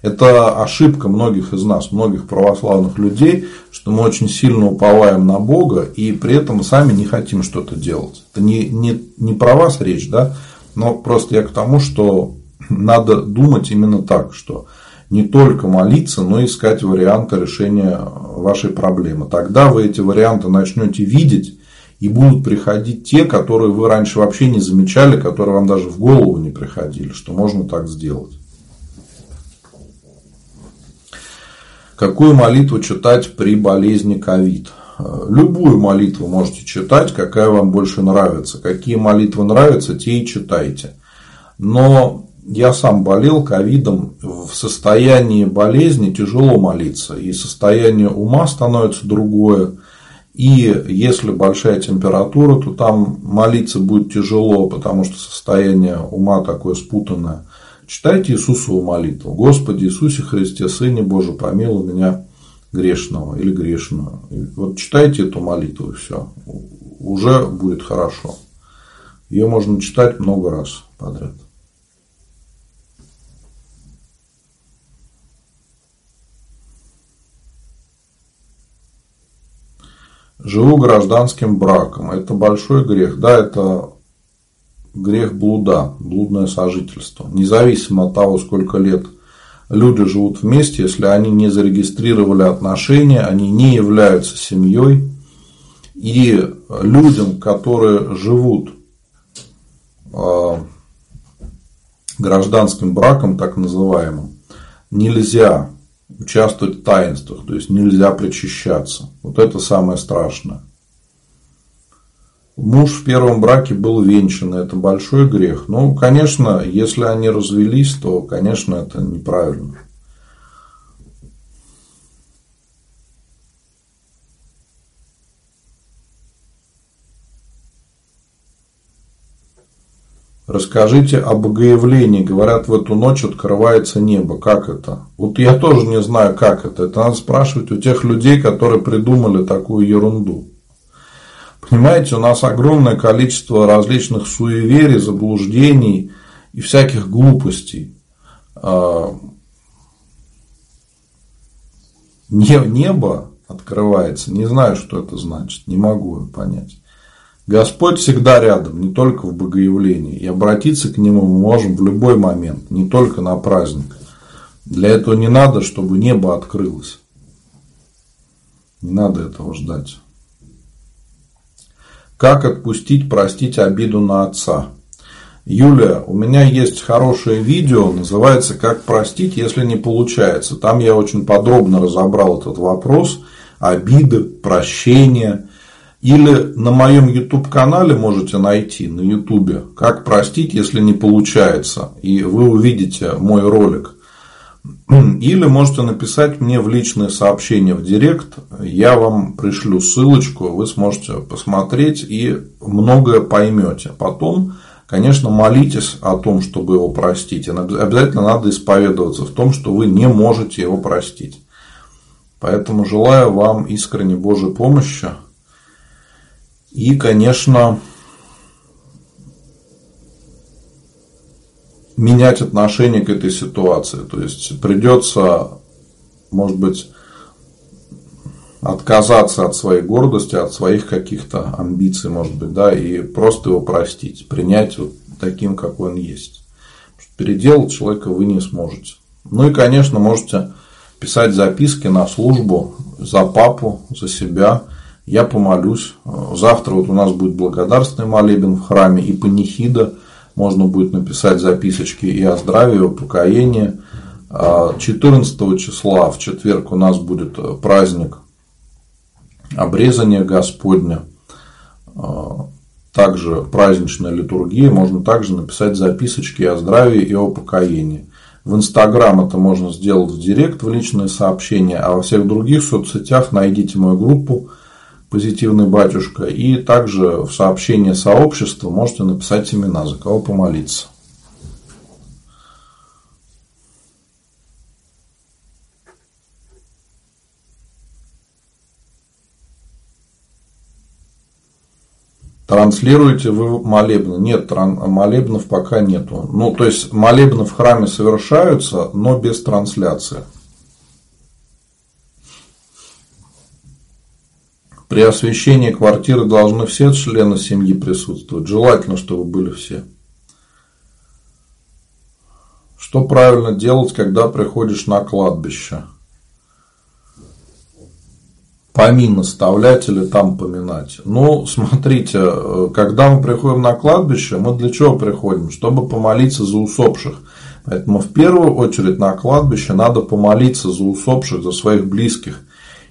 Это ошибка многих из нас, многих православных людей, что мы очень сильно уповаем на Бога и при этом сами не хотим что-то делать. Это не, не, не про вас речь, да, но просто я к тому, что надо думать именно так, что не только молиться, но и искать варианты решения вашей проблемы. Тогда вы эти варианты начнете видеть, и будут приходить те, которые вы раньше вообще не замечали, которые вам даже в голову не приходили, что можно так сделать. Какую молитву читать при болезни ковид? Любую молитву можете читать, какая вам больше нравится. Какие молитвы нравятся, те и читайте. Но я сам болел ковидом, в состоянии болезни тяжело молиться, и состояние ума становится другое. И если большая температура, то там молиться будет тяжело, потому что состояние ума такое спутанное. Читайте Иисусову молитву. Господи Иисусе Христе, Сыне Божий, помилуй меня грешного или грешную. Вот читайте эту молитву, и все. Уже будет хорошо. Ее можно читать много раз подряд. Живу гражданским браком. Это большой грех. Да, это грех блуда, блудное сожительство. Независимо от того, сколько лет люди живут вместе, если они не зарегистрировали отношения, они не являются семьей, И людям, которые живут а, гражданским браком, так называемым, нельзя участвовать в таинствах, то есть нельзя причащаться. Вот это самое страшное. Муж в первом браке был венчан, это большой грех. Ну, конечно, если они развелись, то, конечно, это неправильно. Расскажите о богоявлении. Говорят, в эту ночь открывается небо. Как это? Вот я тоже не знаю, как это. Это надо спрашивать у тех людей, которые придумали такую ерунду. Понимаете, у нас огромное количество различных суеверий, заблуждений и всяких глупостей. А, небо открывается. Не знаю, что это значит. Не могу понять. Господь всегда рядом, не только в богоявлении. И обратиться к Нему мы можем в любой момент, не только на праздник. Для этого не надо, чтобы небо открылось. Не надо этого ждать. Как отпустить, простить обиду на отца? Юлия, у меня есть хорошее видео, называется «Как простить, если не получается». Там я очень подробно разобрал этот вопрос. Обиды, прощения – или на моем YouTube канале можете найти на YouTube, как простить, если не получается. И вы увидите мой ролик. Или можете написать мне в личное сообщение в директ. Я вам пришлю ссылочку, вы сможете посмотреть и многое поймете. Потом, конечно, молитесь о том, чтобы его простить. Обязательно надо исповедоваться в том, что вы не можете его простить. Поэтому желаю вам искренне Божьей помощи. И, конечно, менять отношение к этой ситуации. То есть придется, может быть, отказаться от своей гордости, от своих каких-то амбиций, может быть, да, и просто его простить, принять вот таким, какой он есть. Переделать человека вы не сможете. Ну и, конечно, можете писать записки на службу за папу, за себя – я помолюсь. Завтра вот у нас будет благодарственный молебен в храме и панихида. Можно будет написать записочки и о здравии, и о покоении. 14 числа, в четверг, у нас будет праздник обрезания Господня. Также праздничная литургия. Можно также написать записочки о здравии и о покоении. В Инстаграм это можно сделать в директ, в личные сообщения, а во всех других соцсетях найдите мою группу позитивный батюшка. И также в сообщение сообщества можете написать имена, за кого помолиться. Транслируете вы молебны? Нет, молебнов пока нету. Ну, то есть молебны в храме совершаются, но без трансляции. При освещении квартиры должны все члены семьи присутствовать. Желательно, чтобы были все. Что правильно делать, когда приходишь на кладбище? Помин оставлять или там поминать? Ну, смотрите, когда мы приходим на кладбище, мы для чего приходим? Чтобы помолиться за усопших. Поэтому в первую очередь на кладбище надо помолиться за усопших, за своих близких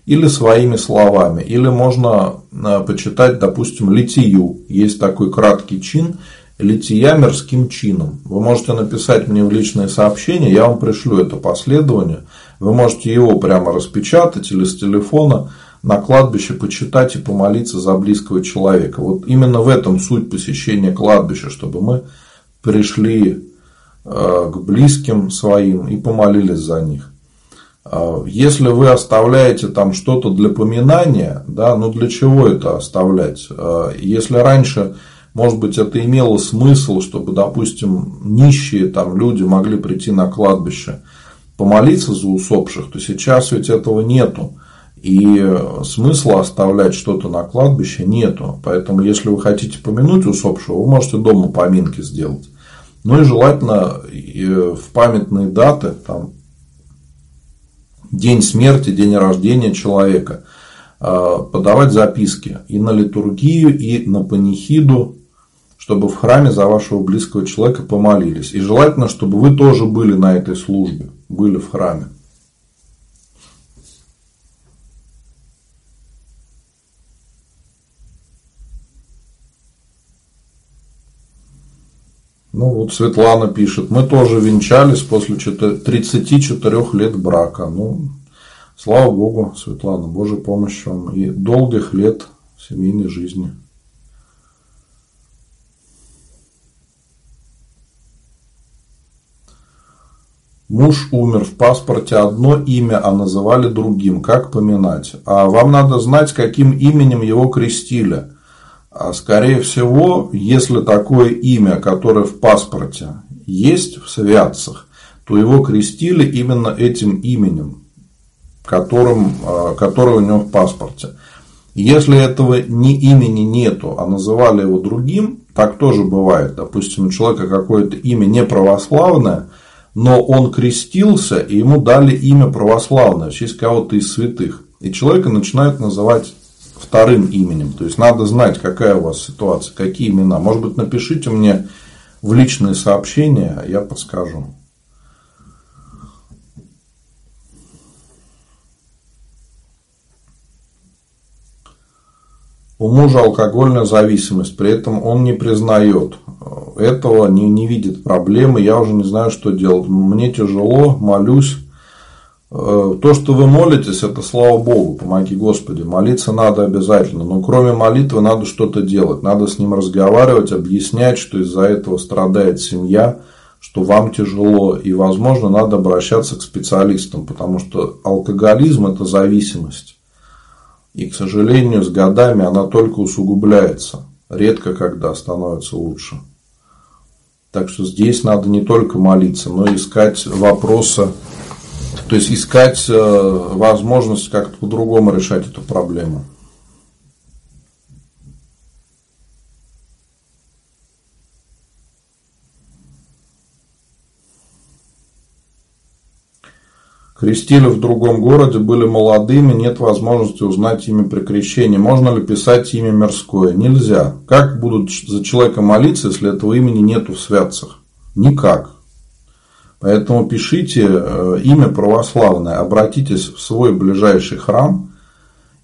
или своими словами, или можно э, почитать, допустим, литию. Есть такой краткий чин, лития мирским чином. Вы можете написать мне в личное сообщение, я вам пришлю это последование. Вы можете его прямо распечатать или с телефона на кладбище почитать и помолиться за близкого человека. Вот именно в этом суть посещения кладбища, чтобы мы пришли э, к близким своим и помолились за них. А, если вы оставляете там что-то для поминания, да, ну для чего это оставлять? А, если раньше, может быть, это имело смысл, чтобы, допустим, нищие там люди могли прийти на кладбище, помолиться за усопших, то сейчас ведь этого нету. И смысла оставлять что-то на кладбище нету. Поэтому, если вы хотите помянуть усопшего, вы можете дома поминки сделать. Ну и желательно в памятные даты, там, день смерти, день рождения человека. подавать записки и на литургию, и на панихиду, чтобы в храме за вашего близкого человека помолились. И желательно, чтобы вы тоже были на этой службе, были в храме. Ну вот Светлана пишет, мы тоже венчались после 34 лет брака. Ну, слава Богу, Светлана, Божья помощь вам и долгих лет семейной жизни. Муж умер, в паспорте одно имя, а называли другим. Как поминать? А вам надо знать, каким именем его крестили. А скорее всего, если такое имя, которое в паспорте есть в святцах, то его крестили именно этим именем, которым, а, которое у него в паспорте. Если этого ни имени нету, а называли его другим, так тоже бывает. Допустим, у человека какое-то имя не православное, но он крестился, и ему дали имя православное в честь кого-то из святых. И человека начинают называть вторым именем. То есть надо знать, какая у вас ситуация, какие имена. Может быть, напишите мне в личные сообщения, я подскажу. У мужа алкогольная зависимость, при этом он не признает этого, не, не видит проблемы, я уже не знаю, что делать. Мне тяжело, молюсь, Э, то, что вы молитесь, это слава Богу, помоги Господи. Молиться надо обязательно, но кроме молитвы надо что-то делать. Надо с ним разговаривать, объяснять, что из-за этого страдает семья, что вам тяжело. И, возможно, надо обращаться к специалистам, потому что алкоголизм – это зависимость. И, к сожалению, с годами она только усугубляется. Редко когда становится лучше. Так что здесь надо не только молиться, но и искать вопросы то есть искать э, возможность как-то по-другому решать эту проблему. Крестили в другом городе, были молодыми, нет возможности узнать имя при крещении. Можно ли писать имя мирское? Нельзя. Как будут за человека молиться, если этого имени нету в святцах? Никак. Поэтому пишите э, имя православное, обратитесь в свой ближайший храм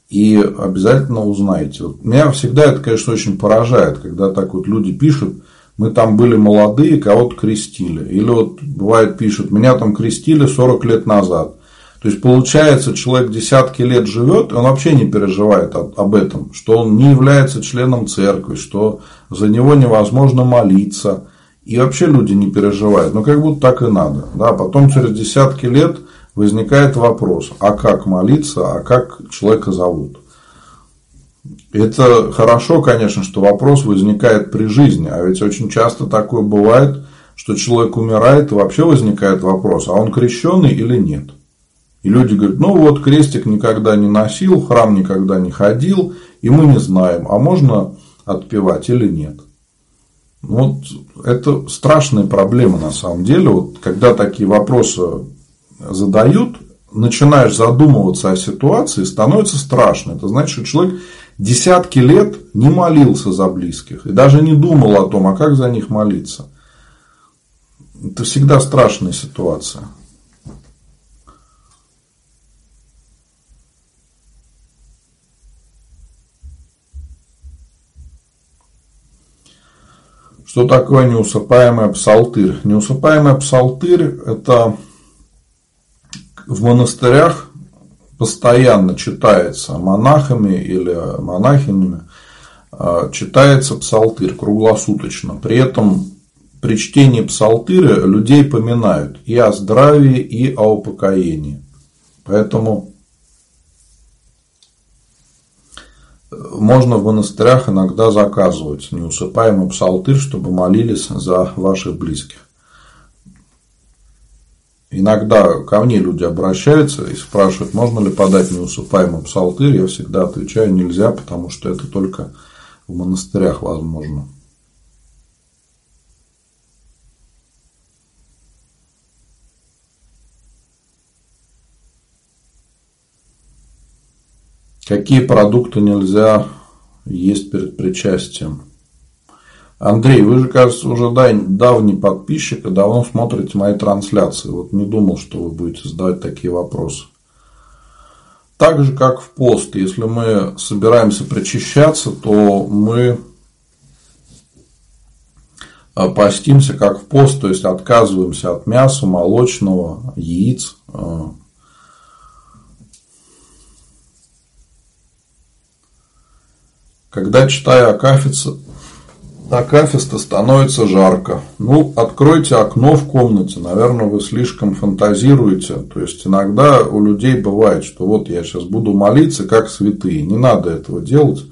и обязательно узнаете. Вот меня всегда это, конечно, очень поражает, когда так вот люди пишут, мы там были молодые, кого-то крестили. Или вот бывает пишут, меня там крестили 40 лет назад. То есть получается, человек десятки лет живет, и он вообще не переживает об этом, что он не является членом церкви, что за него невозможно молиться и вообще люди не переживают. Но как будто так и надо. Да? Потом через десятки лет возникает вопрос, а как молиться, а как человека зовут. Это хорошо, конечно, что вопрос возникает при жизни. А ведь очень часто такое бывает, что человек умирает и вообще возникает вопрос, а он крещенный или нет. И люди говорят, ну вот крестик никогда не носил, храм никогда не ходил, и мы не знаем, а можно отпевать или нет. Вот это страшная проблема на самом деле. Вот, когда такие вопросы задают, начинаешь задумываться о ситуации, становится страшно. Это значит, что человек десятки лет не молился за близких и даже не думал о том, а как за них молиться. Это всегда страшная ситуация. Что такое неусыпаемый псалтырь? Неусыпаемый псалтырь – это в монастырях постоянно читается монахами или монахинями, а, читается псалтырь круглосуточно. При этом при чтении псалтыря людей поминают и о здравии, и о упокоении. Поэтому можно в монастырях иногда заказывать неусыпаемый псалтырь, чтобы молились за ваших близких. Иногда ко мне люди обращаются и спрашивают, можно ли подать неусыпаемый псалтырь. Я всегда отвечаю, нельзя, потому что это только в монастырях возможно. Какие продукты нельзя есть перед причастием? Андрей, вы же, кажется, уже давний подписчик и давно смотрите мои трансляции. Вот не думал, что вы будете задавать такие вопросы. Так же, как в пост, если мы собираемся причащаться, то мы а, постимся как в пост, то есть отказываемся от мяса, молочного, яиц. Когда читаю Акафица, Акафиста становится жарко. Ну, откройте окно в комнате. Наверное, вы слишком фантазируете. То есть, иногда у людей бывает, что вот я сейчас буду молиться, как святые. Не надо этого делать.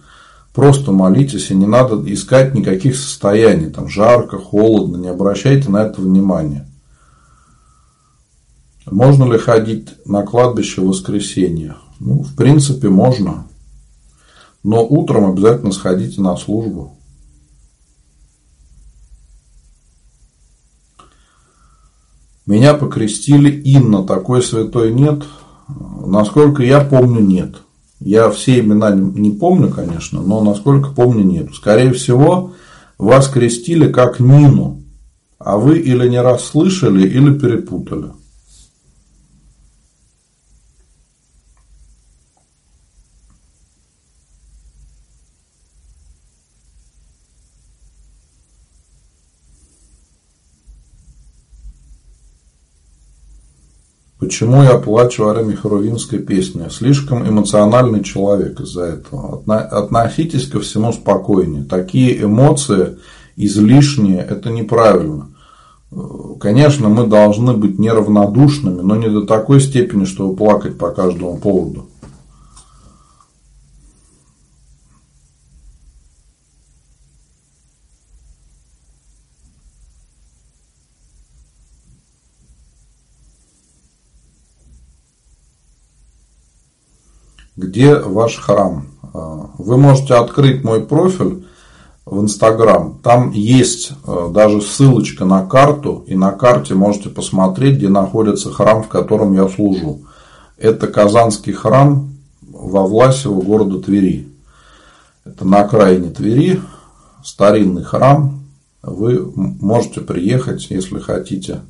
Просто молитесь, и не надо искать никаких состояний. Там жарко, холодно. Не обращайте на это внимания. Можно ли ходить на кладбище в воскресенье? Ну, в принципе, можно. Но утром обязательно сходите на службу. Меня покрестили Инна, такой святой нет. Насколько я помню, нет. Я все имена не помню, конечно, но насколько помню, нет. Скорее всего, вас крестили как Нину, а вы или не расслышали, или перепутали. Почему я плачу во время Херувимской песни? Слишком эмоциональный человек из-за этого. Относитесь ко всему спокойнее. Такие эмоции излишние – это неправильно. Конечно, мы должны быть неравнодушными, но не до такой степени, чтобы плакать по каждому поводу. Где ваш храм. А, вы можете открыть мой профиль в Инстаграм. Там есть а, даже ссылочка на карту, и на карте можете посмотреть, где находится храм, в котором я служу. Это Казанский храм во Власево города Твери. Это на окраине Твери, старинный храм. Вы можете приехать, если хотите.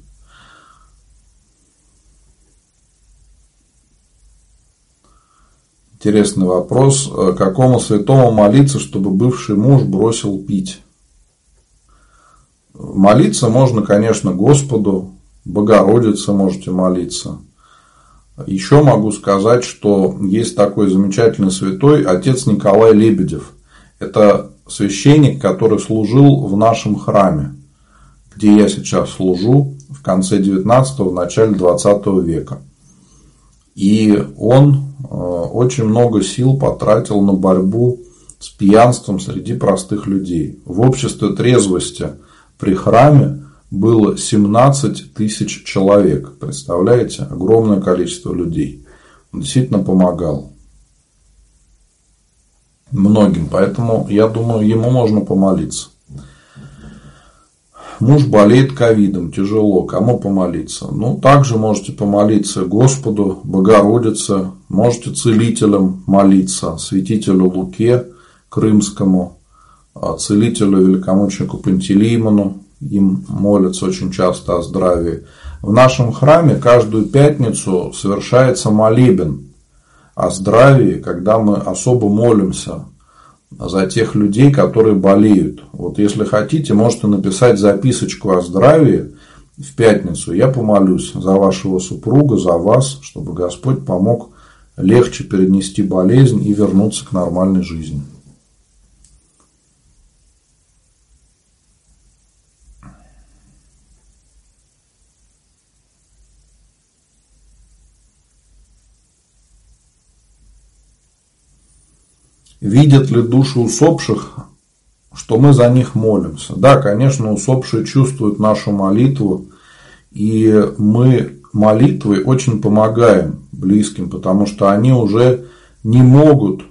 Интересный вопрос. Э, какому святому молиться, чтобы бывший муж бросил пить? Молиться можно, конечно, Господу, Богородице можете молиться. Еще могу сказать, что есть такой замечательный святой отец Николай Лебедев. Это священник, который служил в нашем храме, где я сейчас служу в конце 19-го, начале 20 века. И он э, очень много сил потратил на борьбу с пьянством среди простых людей. В обществе трезвости при храме было 17 тысяч человек. Представляете? Огромное количество людей. Он действительно помогал многим. Поэтому, я думаю, ему можно помолиться. Муж болеет ковидом, тяжело, кому помолиться? Ну, также можете помолиться Господу, Богородице, можете целителям молиться, святителю Луке Крымскому, а, целителю великомученику Пантелеймону, им молятся очень часто о здравии. В нашем храме каждую пятницу совершается молебен о здравии, когда мы особо молимся за тех людей, которые болеют. Вот если хотите, можете написать записочку о здравии в пятницу. Я помолюсь за вашего супруга, за вас, чтобы Господь помог легче перенести болезнь и вернуться к нормальной жизни. Видят ли души усопших, что мы за них молимся? Да, конечно, усопшие чувствуют нашу молитву, и мы молитвой очень помогаем близким, потому что они уже не могут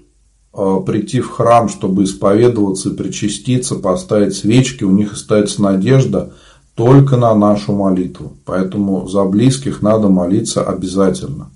э, прийти в храм, чтобы исповедоваться и причаститься, поставить свечки, у них остается надежда только на нашу молитву. Поэтому за близких надо молиться обязательно.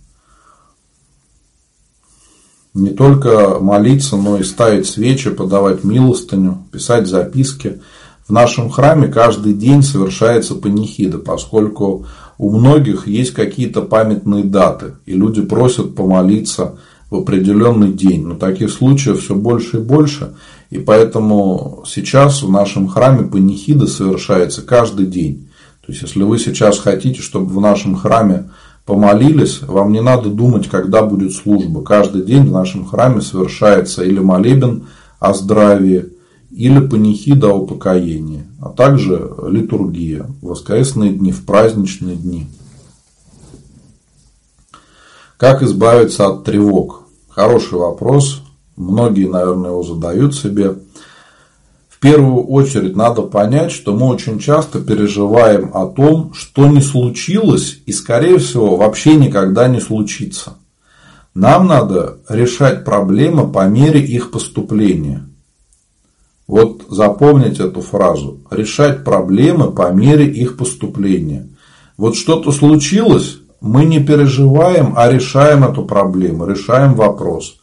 Не только молиться, но и ставить свечи, подавать милостыню, писать записки. В нашем храме каждый день совершается панихида, поскольку у многих есть какие-то памятные даты, и люди просят помолиться в определенный день. Но таких случаев все больше и больше. И поэтому сейчас в нашем храме панихида совершается каждый день. То есть, если вы сейчас хотите, чтобы в нашем храме помолились, вам не надо думать, когда будет служба. Каждый день в нашем храме совершается или молебен о здравии, или панихида о упокоении, а также литургия воскресные дни, в праздничные дни. Как избавиться от тревог? Хороший вопрос. Многие, наверное, его задают себе. В первую очередь надо понять, что мы очень часто переживаем о том, что не случилось и, скорее всего, вообще никогда не случится. Нам надо решать проблемы по мере их поступления. Вот запомнить эту фразу. Решать проблемы по мере их поступления. Вот что-то случилось, мы не переживаем, а решаем эту проблему, решаем вопрос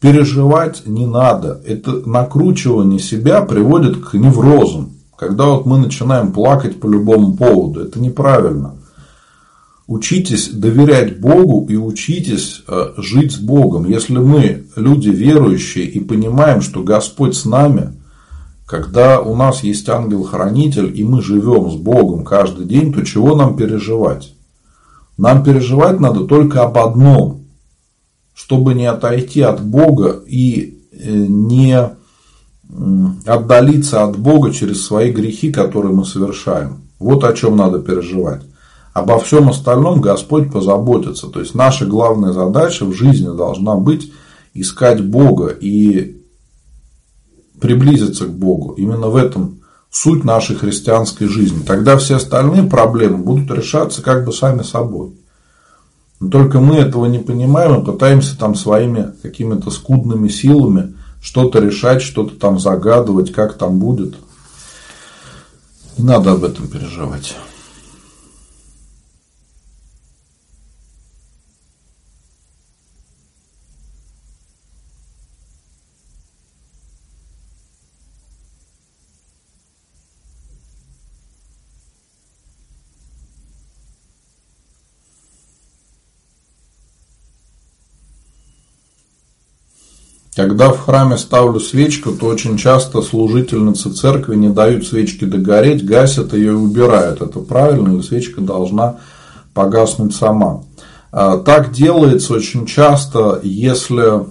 переживать не надо. Это накручивание себя приводит к неврозам. Когда вот мы начинаем плакать по любому поводу, это неправильно. Учитесь доверять Богу и учитесь э, жить с Богом. Если мы люди верующие и понимаем, что Господь с нами, когда у нас есть ангел-хранитель и мы живем с Богом каждый день, то чего нам переживать? Нам переживать надо только об одном чтобы не отойти от Бога и э, не отдалиться от Бога через свои грехи, которые мы совершаем. Вот о чем надо переживать. Обо всем остальном Господь позаботится. То есть наша главная задача в жизни должна быть искать Бога и приблизиться к Богу. Именно в этом суть нашей христианской жизни. Тогда все остальные проблемы будут решаться как бы сами собой. Но только мы этого не понимаем и пытаемся там своими какими-то скудными силами что-то решать, что-то там загадывать, как там будет. Не надо об этом переживать. Когда в храме ставлю свечку, то очень часто служительницы церкви не дают свечке догореть, гасят ее и убирают. Это правильно, и свечка должна погаснуть сама. А, так делается очень часто, если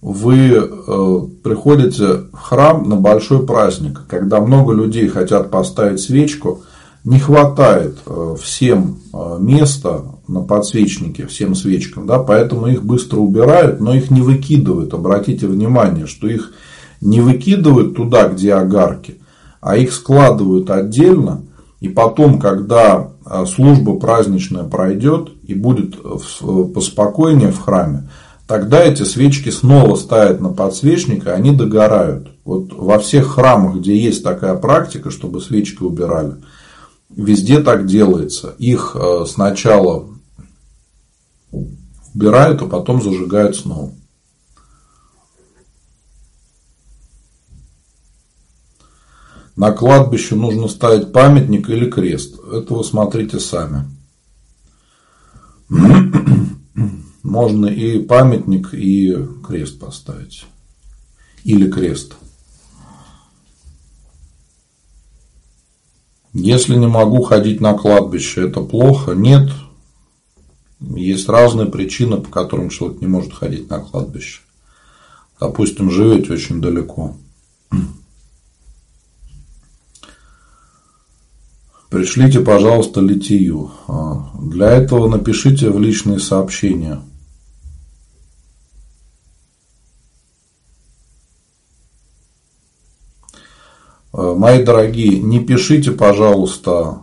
вы э, приходите в храм на большой праздник, когда много людей хотят поставить свечку, не хватает э, всем э, места на подсвечнике, всем свечкам, да, поэтому их быстро убирают, но их не выкидывают. Обратите внимание, что их не выкидывают туда, где огарки, а их складывают отдельно, и потом, когда э, служба праздничная пройдет и будет поспокойнее в храме, тогда эти свечки снова ставят на подсвечник, и они догорают. Вот во всех храмах, где есть такая практика, чтобы свечки убирали, Везде так делается. Их э, сначала убирают, а потом зажигают снова. На кладбище нужно ставить памятник или крест. Это вы смотрите сами. Можно и памятник, и крест поставить. Или крест. Если не могу ходить на кладбище, это плохо? Нет. Есть разные причины, по которым человек не может ходить на кладбище. Допустим, живете очень далеко. Пришлите, пожалуйста, литию. А, для этого напишите в личные сообщения – Э, мои дорогие, не пишите, пожалуйста,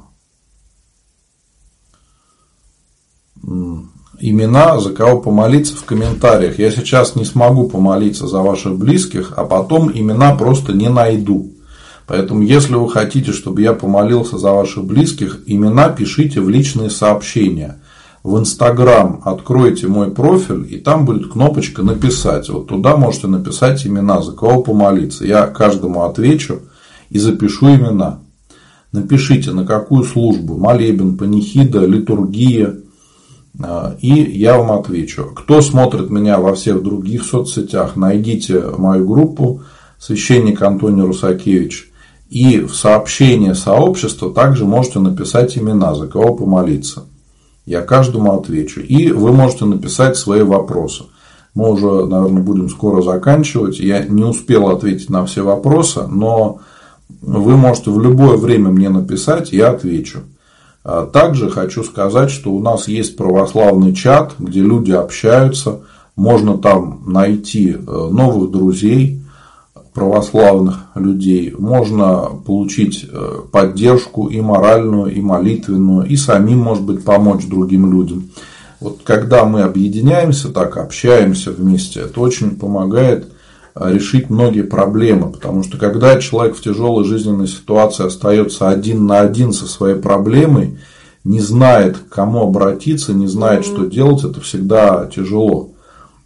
имена, за кого помолиться в комментариях. Я сейчас не смогу помолиться за ваших близких, а потом имена просто не найду. Поэтому, если вы хотите, чтобы я помолился за ваших близких, имена пишите в личные сообщения. в Инстаграм откройте мой профиль, и там будет кнопочка «Написать». Вот туда можете написать имена, за кого помолиться. Я каждому отвечу и запишу имена. Напишите, на какую службу, молебен, панихида, литургия, и я вам отвечу. Кто смотрит меня во всех других соцсетях, найдите мою группу «Священник Антоний Русакевич», и в сообщение сообщества также можете написать имена, за кого помолиться. Я каждому отвечу. И вы можете написать свои вопросы. Мы уже, наверное, будем скоро заканчивать. Я не успел ответить на все вопросы, но вы можете в любое время мне написать, я отвечу. А также хочу сказать, что у нас есть православный чат, где люди общаются. Можно там найти э, новых друзей, православных людей, можно получить э, поддержку и моральную, и молитвенную, и самим, может быть, помочь другим людям. Вот когда мы объединяемся, так общаемся вместе, это очень помогает решить многие проблемы, потому что когда человек в тяжелой жизненной ситуации остается один на один со своей проблемой, не знает, к кому обратиться, не знает, что делать, это всегда тяжело.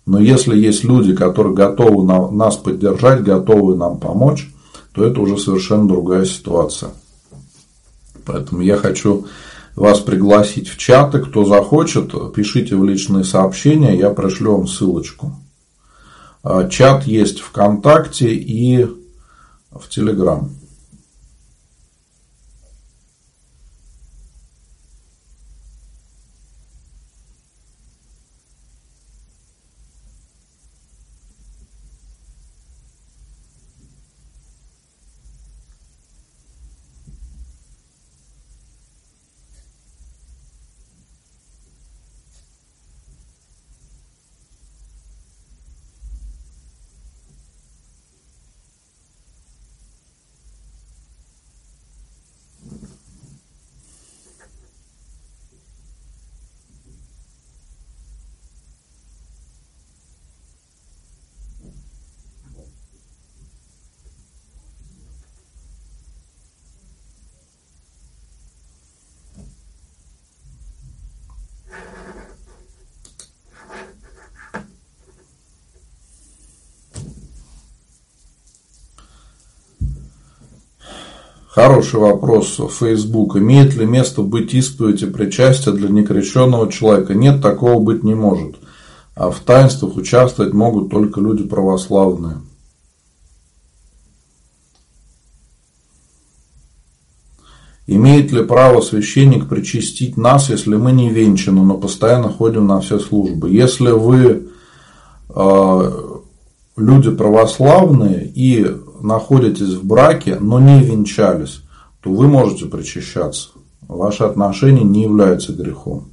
Но если есть люди, которые готовы нас поддержать, готовы нам помочь, то это уже совершенно другая ситуация. Поэтому я хочу вас пригласить в чаты. Кто захочет, пишите в личные сообщения, я пришлю вам ссылочку. А, чат есть ВКонтакте и в Телеграм. Хороший вопрос Facebook. Имеет ли место быть исповедь и причастие для некрещенного человека? Нет, такого быть не может. А в таинствах участвовать могут только люди православные. Имеет ли право священник причастить нас, если мы не венчаны, но постоянно ходим на все службы? Если вы э, люди православные и находитесь в браке, но не венчались, то вы можете причащаться. Ваши отношения не являются грехом.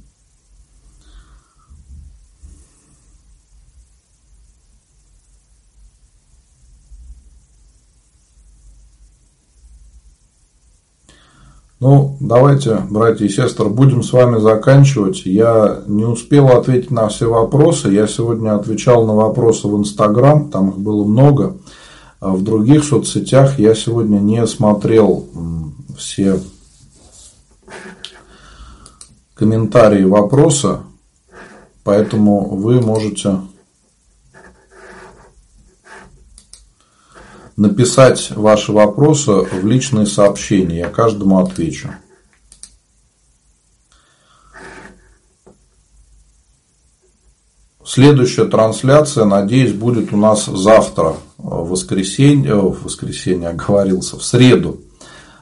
Ну, давайте, братья и сестры, будем с вами заканчивать. Я не успел ответить на все вопросы. Я сегодня отвечал на вопросы в Инстаграм, там их было много. А в других соцсетях я сегодня не смотрел все комментарии вопроса, поэтому вы можете написать ваши вопросы в личные сообщения. Я каждому отвечу. Следующая трансляция, надеюсь, будет у нас завтра, в воскресенье, в воскресенье оговорился, в среду.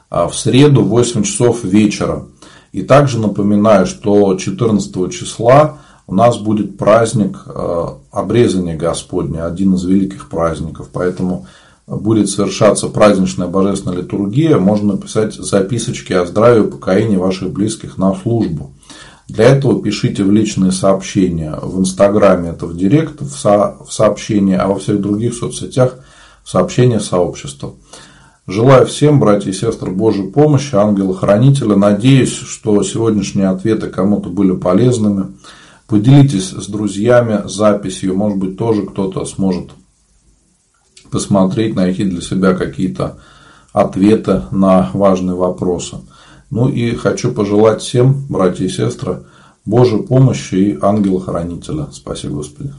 А в среду в 8 часов вечера. И также напоминаю, что 14 числа у нас будет праздник э, обрезания Господня, один из великих праздников. Поэтому будет совершаться праздничная божественная литургия, можно написать записочки о здравии и покоении ваших близких на службу. Для этого пишите в личные сообщения в Инстаграме, это в Директ, в, со, в сообщения, а во всех других соцсетях в сообщения сообщества. Желаю всем, братья и сестры, Божьей помощи, ангела-хранителя. Надеюсь, что сегодняшние ответы кому-то были полезными. Поделитесь с друзьями записью, может быть, тоже кто-то сможет посмотреть, найти для себя какие-то ответы на важные вопросы. Ну и хочу пожелать всем, братья и сестры, Божьей помощи и ангела-хранителя. Спаси Господи.